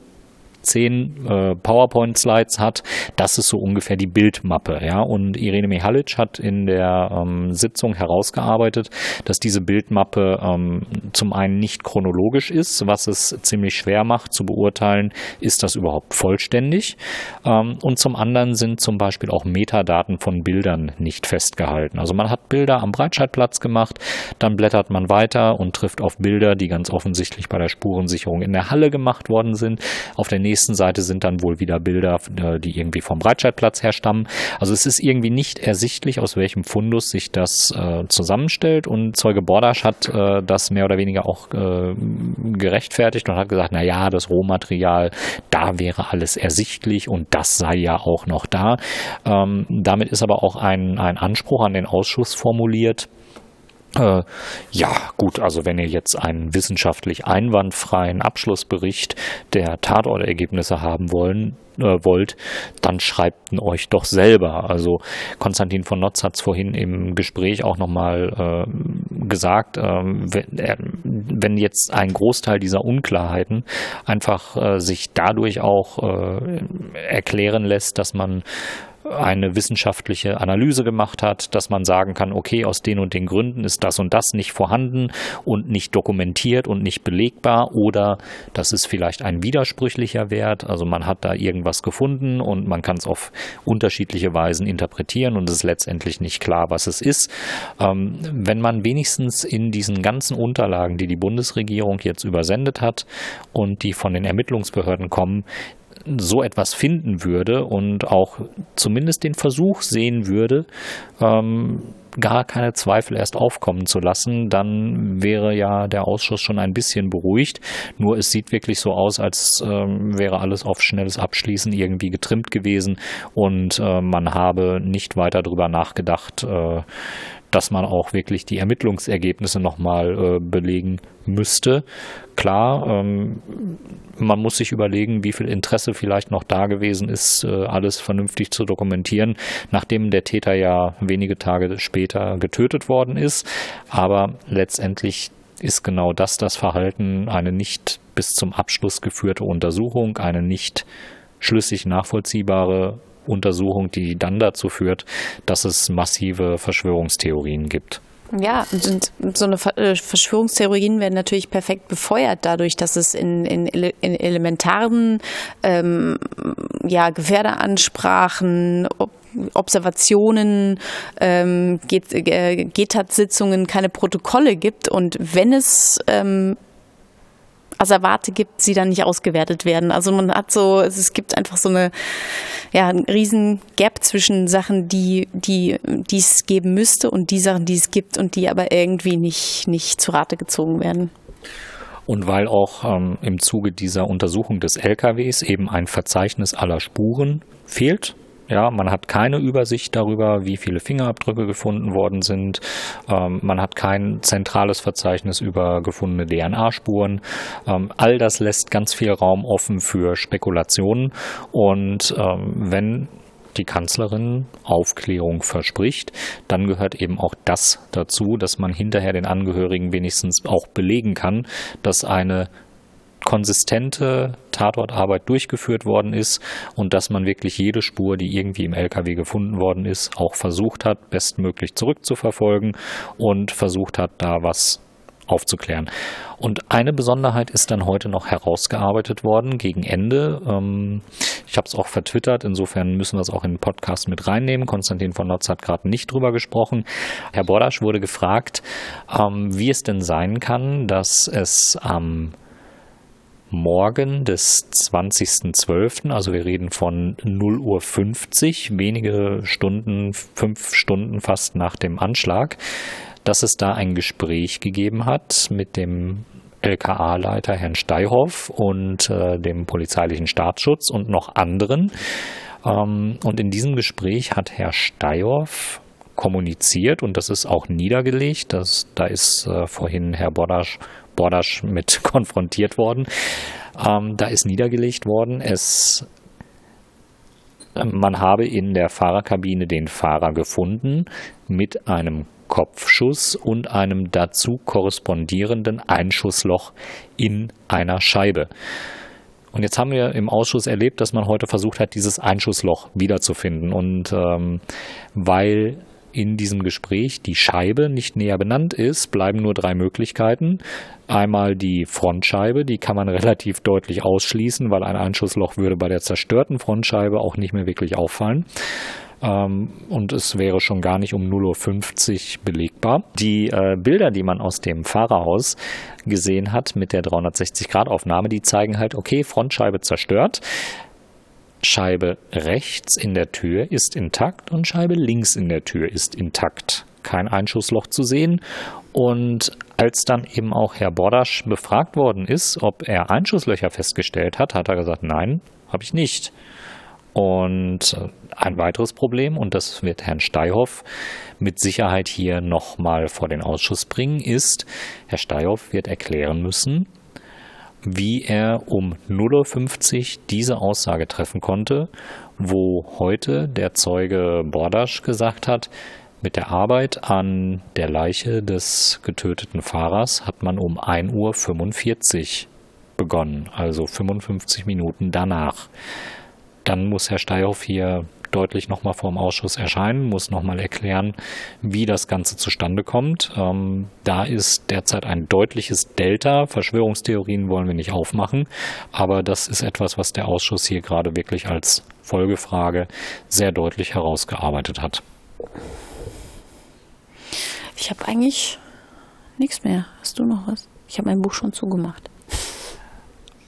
zehn äh, PowerPoint-Slides hat, das ist so ungefähr die Bildmappe. Ja? Und Irene Mihalic hat in der ähm, Sitzung herausgearbeitet, dass diese Bildmappe ähm, zum einen nicht chronologisch ist, was es ziemlich schwer macht zu beurteilen, ist das überhaupt vollständig. Ähm, und zum anderen sind zum Beispiel auch Metadaten von Bildern nicht festgehalten. Also man hat Bilder am Breitscheidplatz gemacht, dann blättert man weiter und trifft auf Bilder, die ganz offensichtlich bei der Spurensicherung in der Halle gemacht worden sind. Auf der nächsten nächsten Seite sind dann wohl wieder Bilder, äh, die irgendwie vom Breitscheidplatz herstammen. Also es ist irgendwie nicht ersichtlich, aus welchem Fundus sich das äh, zusammenstellt. Und Zeuge Bordasch hat äh, das mehr oder weniger auch äh, gerechtfertigt und hat gesagt, na ja, das Rohmaterial, da wäre alles ersichtlich und das sei ja auch noch da. Ähm, damit ist aber auch ein, ein Anspruch an den Ausschuss formuliert, äh, ja, gut, also wenn ihr jetzt einen wissenschaftlich einwandfreien Abschlussbericht der Tatortergebnisse haben wollen, äh, wollt, dann schreibt ihn euch doch selber. Also Konstantin von Notz hat es vorhin im Gespräch auch nochmal äh, gesagt, äh, wenn, äh, wenn, jetzt ein Großteil dieser Unklarheiten einfach äh, sich dadurch auch äh, erklären lässt, dass man eine wissenschaftliche Analyse gemacht hat, dass man sagen kann, okay, aus den und den Gründen ist das und das nicht vorhanden und nicht dokumentiert und nicht belegbar oder das ist vielleicht ein widersprüchlicher Wert, also man hat da irgendwas gefunden und man kann es auf unterschiedliche Weisen interpretieren und es ist letztendlich nicht klar, was es ist. Ähm, wenn man wenigstens in diesen ganzen Unterlagen, die die Bundesregierung jetzt übersendet hat und die von den Ermittlungsbehörden kommen, so etwas finden würde und auch zumindest den Versuch sehen würde, ähm, gar keine Zweifel erst aufkommen zu lassen, dann wäre ja der Ausschuss schon ein bisschen beruhigt. Nur es sieht wirklich so aus, als ähm, wäre alles auf schnelles Abschließen irgendwie getrimmt gewesen und äh, man habe nicht weiter darüber nachgedacht, äh, dass man auch wirklich die Ermittlungsergebnisse nochmal äh, belegen müsste. Klar, ähm, man muss sich überlegen, wie viel Interesse vielleicht noch da gewesen ist, äh, alles vernünftig zu dokumentieren, nachdem der Täter ja wenige Tage später getötet worden ist. Aber letztendlich ist genau das das Verhalten, eine nicht bis zum Abschluss geführte Untersuchung, eine nicht schlüssig nachvollziehbare Untersuchung, die dann dazu führt, dass es massive Verschwörungstheorien gibt. Ja, und so eine äh, Verschwörungstheorien werden natürlich perfekt befeuert dadurch, dass es in, in, in elementaren ähm, ja, Gefährderansprachen, Observationen, ähm, äh, GTAT-Sitzungen keine Protokolle gibt und wenn es ähm, Asservate gibt, sie dann nicht ausgewertet werden. Also man hat so, es gibt einfach so eine, ja, einen riesen Gap zwischen Sachen, die, die, die es geben müsste und die Sachen, die es gibt und die aber irgendwie nicht, nicht zu Rate gezogen werden. Und weil auch ähm, im Zuge dieser Untersuchung des LKWs eben ein Verzeichnis aller Spuren fehlt, ja, man hat keine Übersicht darüber, wie viele Fingerabdrücke gefunden worden sind. Ähm, man hat kein zentrales Verzeichnis über gefundene DNA-Spuren. Ähm, all das lässt ganz viel Raum offen für Spekulationen. Und ähm, wenn die Kanzlerin Aufklärung verspricht, dann gehört eben auch das dazu, dass man hinterher den Angehörigen wenigstens auch belegen kann, dass eine konsistente Tatortarbeit durchgeführt worden ist und dass man wirklich jede Spur, die irgendwie im LKW gefunden worden ist, auch versucht hat, bestmöglich zurückzuverfolgen und versucht hat, da was aufzuklären. Und eine Besonderheit ist dann heute noch herausgearbeitet worden gegen Ende. Ähm, ich habe es auch vertwittert, insofern müssen wir es auch in den Podcast mit reinnehmen. Konstantin von Notz hat gerade nicht drüber gesprochen. Herr Bordasch wurde gefragt, ähm, wie es denn sein kann, dass es am Morgen des 20.12., also wir reden von 0 Uhr 50, wenige Stunden, fünf Stunden fast nach dem Anschlag, dass es da ein Gespräch gegeben hat mit dem LKA-Leiter Herrn Steihoff und äh, dem polizeilichen Staatsschutz und noch anderen. Ähm, und in diesem Gespräch hat Herr Steihoff kommuniziert und das ist auch niedergelegt. Das, da ist äh, vorhin Herr Bodasch Bordasch mit konfrontiert worden. Ähm, da ist niedergelegt worden, es man habe in der Fahrerkabine den Fahrer gefunden mit einem Kopfschuss und einem dazu korrespondierenden Einschussloch in einer Scheibe. Und jetzt haben wir im Ausschuss erlebt, dass man heute versucht hat, dieses Einschussloch wiederzufinden. Und ähm, weil in diesem Gespräch die Scheibe nicht näher benannt ist, bleiben nur drei Möglichkeiten. Einmal die Frontscheibe, die kann man relativ deutlich ausschließen, weil ein Einschussloch würde bei der zerstörten Frontscheibe auch nicht mehr wirklich auffallen. Ähm, und es wäre schon gar nicht um 0.50 Uhr belegbar. Die äh, Bilder, die man aus dem Fahrerhaus gesehen hat mit der 360-Grad-Aufnahme, die zeigen halt, okay, Frontscheibe zerstört. Scheibe rechts in der Tür ist intakt und Scheibe links in der Tür ist intakt. Kein Einschussloch zu sehen. Und als dann eben auch Herr Bordasch befragt worden ist, ob er Einschusslöcher festgestellt hat, hat er gesagt, nein, habe ich nicht. Und äh, ein weiteres Problem, und das wird Herrn Steihoff mit Sicherheit hier nochmal vor den Ausschuss bringen, ist, Herr Steihoff wird erklären müssen, wie er um 0.50 Uhr diese Aussage treffen konnte, wo heute der Zeuge Bordasch gesagt hat, mit der Arbeit an der Leiche des getöteten Fahrers hat man um 1.45 Uhr begonnen, also 55 Minuten danach. Dann muss Herr Steihoff hier deutlich nochmal vor dem Ausschuss erscheinen, muss nochmal erklären, wie das Ganze zustande kommt. Ähm, da ist derzeit ein deutliches Delta. Verschwörungstheorien wollen wir nicht aufmachen, aber das ist etwas, was der Ausschuss hier gerade wirklich als Folgefrage sehr deutlich herausgearbeitet hat. Ich habe eigentlich nichts mehr. Hast du noch was? Ich habe mein Buch schon zugemacht.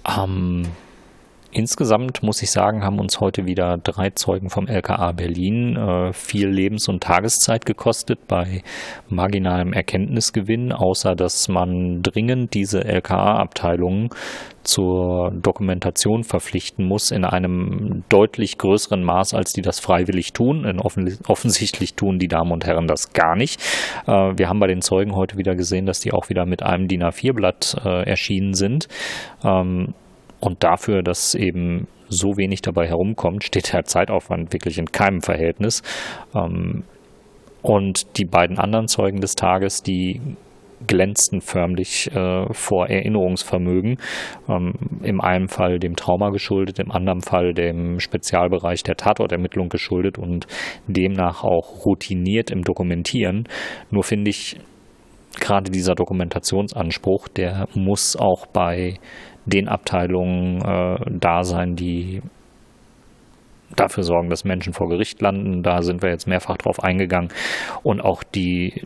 Ähm, Insgesamt muss ich sagen, haben uns heute wieder drei Zeugen vom LKA Berlin äh, viel Lebens- und Tageszeit gekostet bei marginalem Erkenntnisgewinn, außer dass man dringend diese LKA-Abteilungen zur Dokumentation verpflichten muss in einem deutlich größeren Maß, als die das freiwillig tun. Denn offensichtlich tun die Damen und Herren das gar nicht. Äh, wir haben bei den Zeugen heute wieder gesehen, dass die auch wieder mit einem DIN A4-Blatt äh, erschienen sind. Ähm, und dafür, dass eben so wenig dabei herumkommt, steht der Zeitaufwand wirklich in keinem Verhältnis. Ähm, und die beiden anderen Zeugen des Tages, die glänzten förmlich äh, vor Erinnerungsvermögen. Ähm, Im einen Fall dem Trauma geschuldet, im anderen Fall dem Spezialbereich der Tatortermittlung geschuldet und demnach auch routiniert im Dokumentieren. Nur finde ich, gerade dieser Dokumentationsanspruch, der muss auch bei den Abteilungen äh, da sein, die dafür sorgen, dass Menschen vor Gericht landen. Da sind wir jetzt mehrfach drauf eingegangen. Und auch die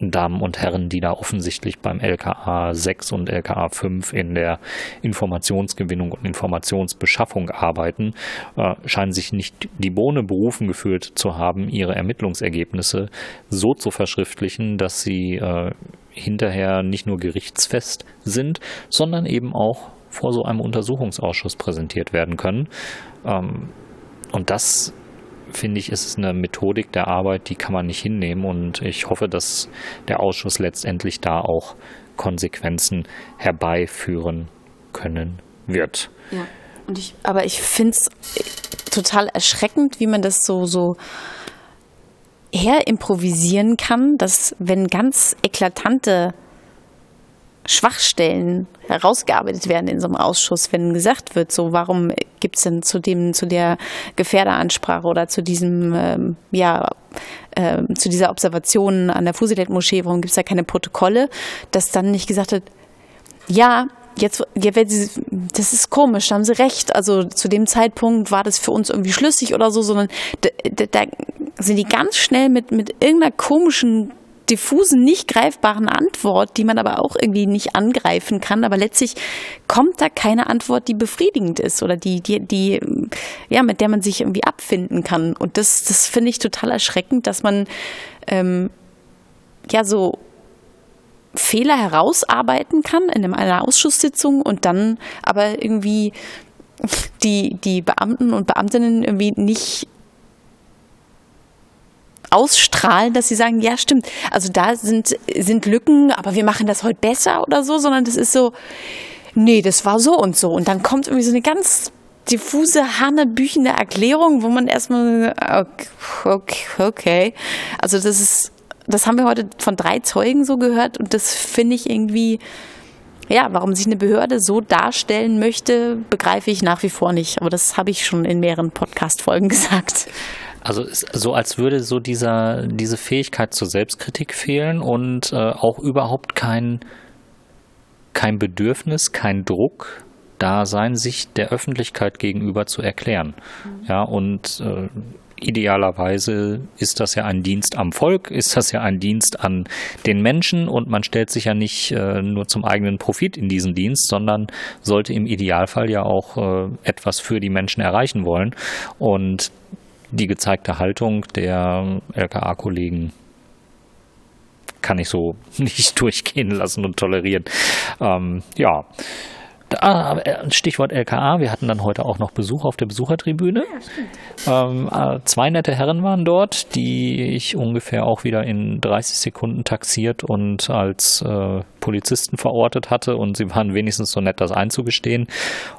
Damen und Herren, die da offensichtlich beim LKA 6 und LKA 5 in der Informationsgewinnung und Informationsbeschaffung arbeiten, äh, scheinen sich nicht die Bohne berufen gefühlt zu haben, ihre Ermittlungsergebnisse so zu verschriftlichen, dass sie äh, hinterher nicht nur gerichtsfest sind, sondern eben auch vor so einem Untersuchungsausschuss präsentiert werden können. Ähm, und das finde ich, ist eine Methodik der Arbeit, die kann man nicht hinnehmen. Und ich hoffe, dass der Ausschuss letztendlich da auch Konsequenzen herbeiführen können wird. Ja, und ich, aber ich finde es total erschreckend, wie man das so, so herimprovisieren kann, dass wenn ganz eklatante Schwachstellen herausgearbeitet werden in so einem Ausschuss, wenn gesagt wird, so warum gibt es denn zu dem, zu der Gefährderansprache oder zu diesem, ähm, ja, äh, zu dieser Observation an der Fusilet-Moschee, warum gibt es da keine Protokolle, dass dann nicht gesagt wird, ja, jetzt, ja, das ist komisch, haben sie recht. Also zu dem Zeitpunkt war das für uns irgendwie schlüssig oder so, sondern da, da sind die ganz schnell mit, mit irgendeiner komischen diffusen, nicht greifbaren Antwort, die man aber auch irgendwie nicht angreifen kann. Aber letztlich kommt da keine Antwort, die befriedigend ist oder die, die, die, ja, mit der man sich irgendwie abfinden kann. Und das, das finde ich total erschreckend, dass man ähm, ja so Fehler herausarbeiten kann in einer Ausschusssitzung und dann aber irgendwie die, die Beamten und Beamtinnen irgendwie nicht ausstrahlen, dass sie sagen, ja stimmt, also da sind, sind Lücken, aber wir machen das heute besser oder so, sondern das ist so, nee, das war so und so. Und dann kommt irgendwie so eine ganz diffuse, hanebüchende Erklärung, wo man erstmal, okay, okay. Also das ist, das haben wir heute von drei Zeugen so gehört und das finde ich irgendwie, ja, warum sich eine Behörde so darstellen möchte, begreife ich nach wie vor nicht. Aber das habe ich schon in mehreren Podcast-Folgen gesagt. Also so als würde so dieser, diese Fähigkeit zur Selbstkritik fehlen und äh, auch überhaupt kein, kein Bedürfnis, kein Druck da sein, sich der Öffentlichkeit gegenüber zu erklären. Mhm. Ja, und äh, idealerweise ist das ja ein Dienst am Volk, ist das ja ein Dienst an den Menschen und man stellt sich ja nicht äh, nur zum eigenen Profit in diesen Dienst, sondern sollte im Idealfall ja auch äh, etwas für die Menschen erreichen wollen. Und die gezeigte Haltung der LKA-Kollegen kann ich so nicht durchgehen lassen und tolerieren. Ähm, ja. Ah, Stichwort LKA, wir hatten dann heute auch noch Besuch auf der Besuchertribüne. Ja, ähm, äh, zwei nette Herren waren dort, die ich ungefähr auch wieder in 30 Sekunden taxiert und als äh, Polizisten verortet hatte und sie waren wenigstens so nett, das einzugestehen.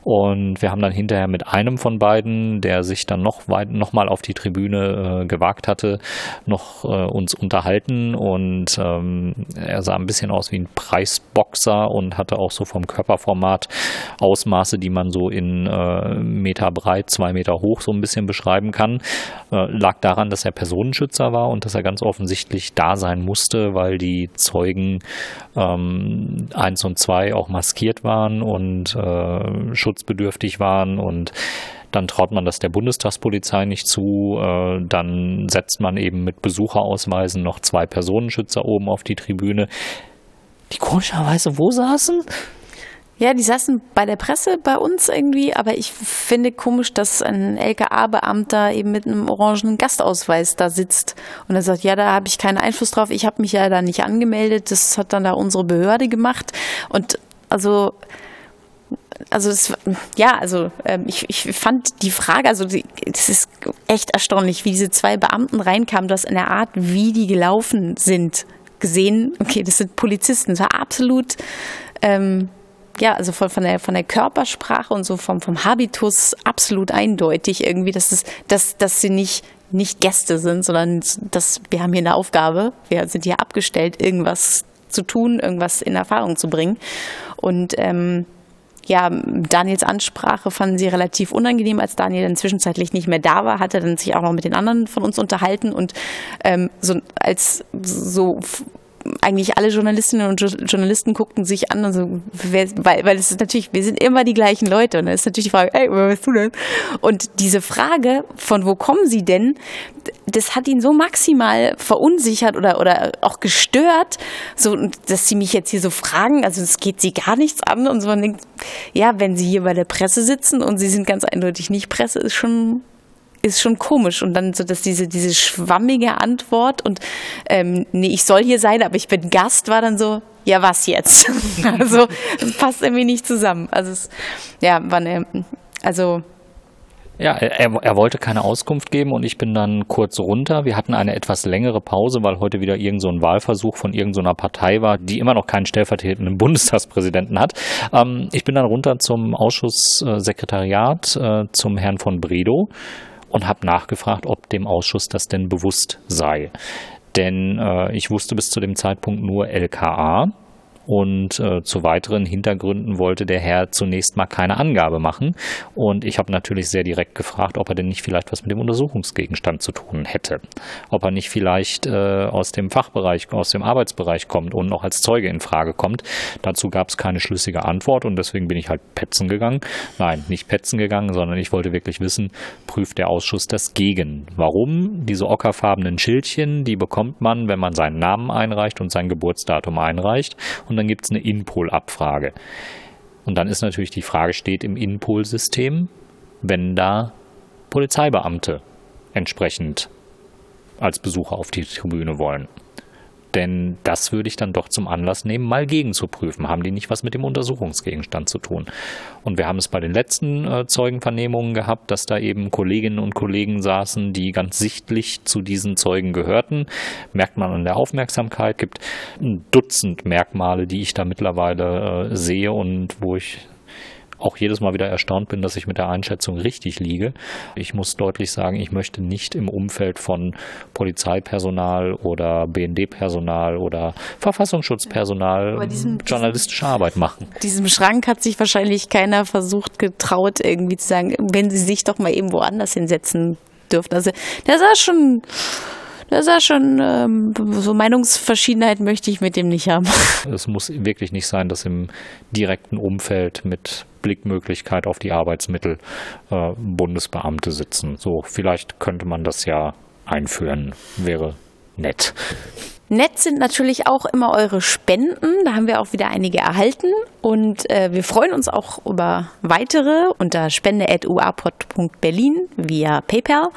Und wir haben dann hinterher mit einem von beiden, der sich dann noch, weit, noch mal auf die Tribüne äh, gewagt hatte, noch äh, uns unterhalten und ähm, er sah ein bisschen aus wie ein Preisboxer und hatte auch so vom Körperformat Ausmaße, die man so in äh, Meter breit, zwei Meter hoch so ein bisschen beschreiben kann. Äh, lag daran, dass er Personenschützer war und dass er ganz offensichtlich da sein musste, weil die Zeugen ähm, ähm, eins und zwei auch maskiert waren und äh, schutzbedürftig waren und dann traut man das der Bundestagspolizei nicht zu, äh, dann setzt man eben mit Besucherausweisen noch zwei Personenschützer oben auf die Tribüne, die komischerweise wo saßen? Ja, die saßen bei der Presse bei uns irgendwie, aber ich finde komisch, dass ein LKA-Beamter eben mit einem orangenen Gastausweis da sitzt und er sagt, ja, da habe ich keinen Einfluss drauf, ich habe mich ja da nicht angemeldet, das hat dann da unsere Behörde gemacht. Und also also es, ja, also ähm, ich, ich fand die Frage, also es ist echt erstaunlich, wie diese zwei Beamten reinkamen, dass in der Art, wie die gelaufen sind, gesehen, okay, das sind Polizisten, das war absolut ähm, ja, also von, von, der, von der Körpersprache und so vom, vom Habitus absolut eindeutig irgendwie, dass, es, dass, dass sie nicht, nicht Gäste sind, sondern dass wir haben hier eine Aufgabe, wir sind hier abgestellt, irgendwas zu tun, irgendwas in Erfahrung zu bringen. Und ähm, ja, Daniels Ansprache fanden sie relativ unangenehm, als Daniel dann zwischenzeitlich nicht mehr da war, hat er dann sich auch noch mit den anderen von uns unterhalten und ähm, so als so eigentlich alle Journalistinnen und Journalisten guckten sich an und so, weil, weil es ist natürlich, wir sind immer die gleichen Leute und dann ist natürlich die Frage, ey, wer bist du denn? Und diese Frage, von wo kommen sie denn, das hat ihn so maximal verunsichert oder, oder auch gestört, so, dass sie mich jetzt hier so fragen, also es geht sie gar nichts an und so, man denkt, ja, wenn sie hier bei der Presse sitzen und sie sind ganz eindeutig nicht Presse, ist schon ist schon komisch. Und dann so, dass diese, diese schwammige Antwort und ähm, nee, ich soll hier sein, aber ich bin Gast, war dann so, ja, was jetzt? also, das passt irgendwie nicht zusammen. Also, es, ja, war eine, also, ja, er, er wollte keine Auskunft geben und ich bin dann kurz runter. Wir hatten eine etwas längere Pause, weil heute wieder irgend so ein Wahlversuch von irgendeiner so Partei war, die immer noch keinen stellvertretenden Bundestagspräsidenten hat. Ähm, ich bin dann runter zum Ausschusssekretariat, äh, zum Herrn von Bredow und habe nachgefragt, ob dem Ausschuss das denn bewusst sei. Denn äh, ich wusste bis zu dem Zeitpunkt nur LKA, und äh, zu weiteren Hintergründen wollte der Herr zunächst mal keine Angabe machen. Und ich habe natürlich sehr direkt gefragt, ob er denn nicht vielleicht was mit dem Untersuchungsgegenstand zu tun hätte. Ob er nicht vielleicht äh, aus dem Fachbereich, aus dem Arbeitsbereich kommt und noch als Zeuge in Frage kommt. Dazu gab es keine schlüssige Antwort und deswegen bin ich halt petzen gegangen. Nein, nicht petzen gegangen, sondern ich wollte wirklich wissen, prüft der Ausschuss das gegen. Warum? Diese ockerfarbenen Schildchen, die bekommt man, wenn man seinen Namen einreicht und sein Geburtsdatum einreicht. Und und dann gibt es eine INPOL-Abfrage. Und dann ist natürlich die Frage, steht im INPOL-System, wenn da Polizeibeamte entsprechend als Besucher auf die Tribüne wollen. Denn das würde ich dann doch zum Anlass nehmen, mal gegenzuprüfen. Haben die nicht was mit dem Untersuchungsgegenstand zu tun? Und wir haben es bei den letzten äh, Zeugenvernehmungen gehabt, dass da eben Kolleginnen und Kollegen saßen, die ganz sichtlich zu diesen Zeugen gehörten. Merkt man an der Aufmerksamkeit. Gibt ein Dutzend Merkmale, die ich da mittlerweile äh, sehe und wo ich auch jedes Mal wieder erstaunt bin, dass ich mit der Einschätzung richtig liege. Ich muss deutlich sagen, ich möchte nicht im Umfeld von Polizeipersonal oder BND-Personal oder Verfassungsschutzpersonal diesem, journalistische Arbeit machen. Diesem Schrank hat sich wahrscheinlich keiner versucht, getraut, irgendwie zu sagen, wenn sie sich doch mal eben woanders hinsetzen dürften. Also das war schon das ist schon, ähm, so Meinungsverschiedenheit möchte ich mit dem nicht haben. Es muss wirklich nicht sein, dass im direkten Umfeld mit Blickmöglichkeit auf die Arbeitsmittel äh, Bundesbeamte sitzen. So, vielleicht könnte man das ja einführen. Wäre nett. Nett sind natürlich auch immer eure Spenden. Da haben wir auch wieder einige erhalten. Und äh, wir freuen uns auch über weitere unter spende.uapod.berlin via PayPal.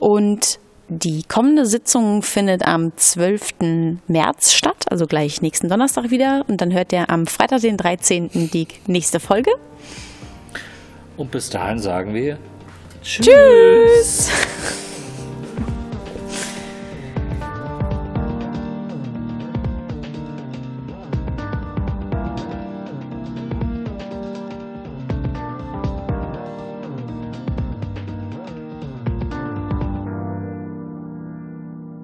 Und die kommende Sitzung findet am 12. März statt, also gleich nächsten Donnerstag wieder. Und dann hört ihr am Freitag, den 13. die nächste Folge. Und bis dahin sagen wir Tschüss. Tschüss.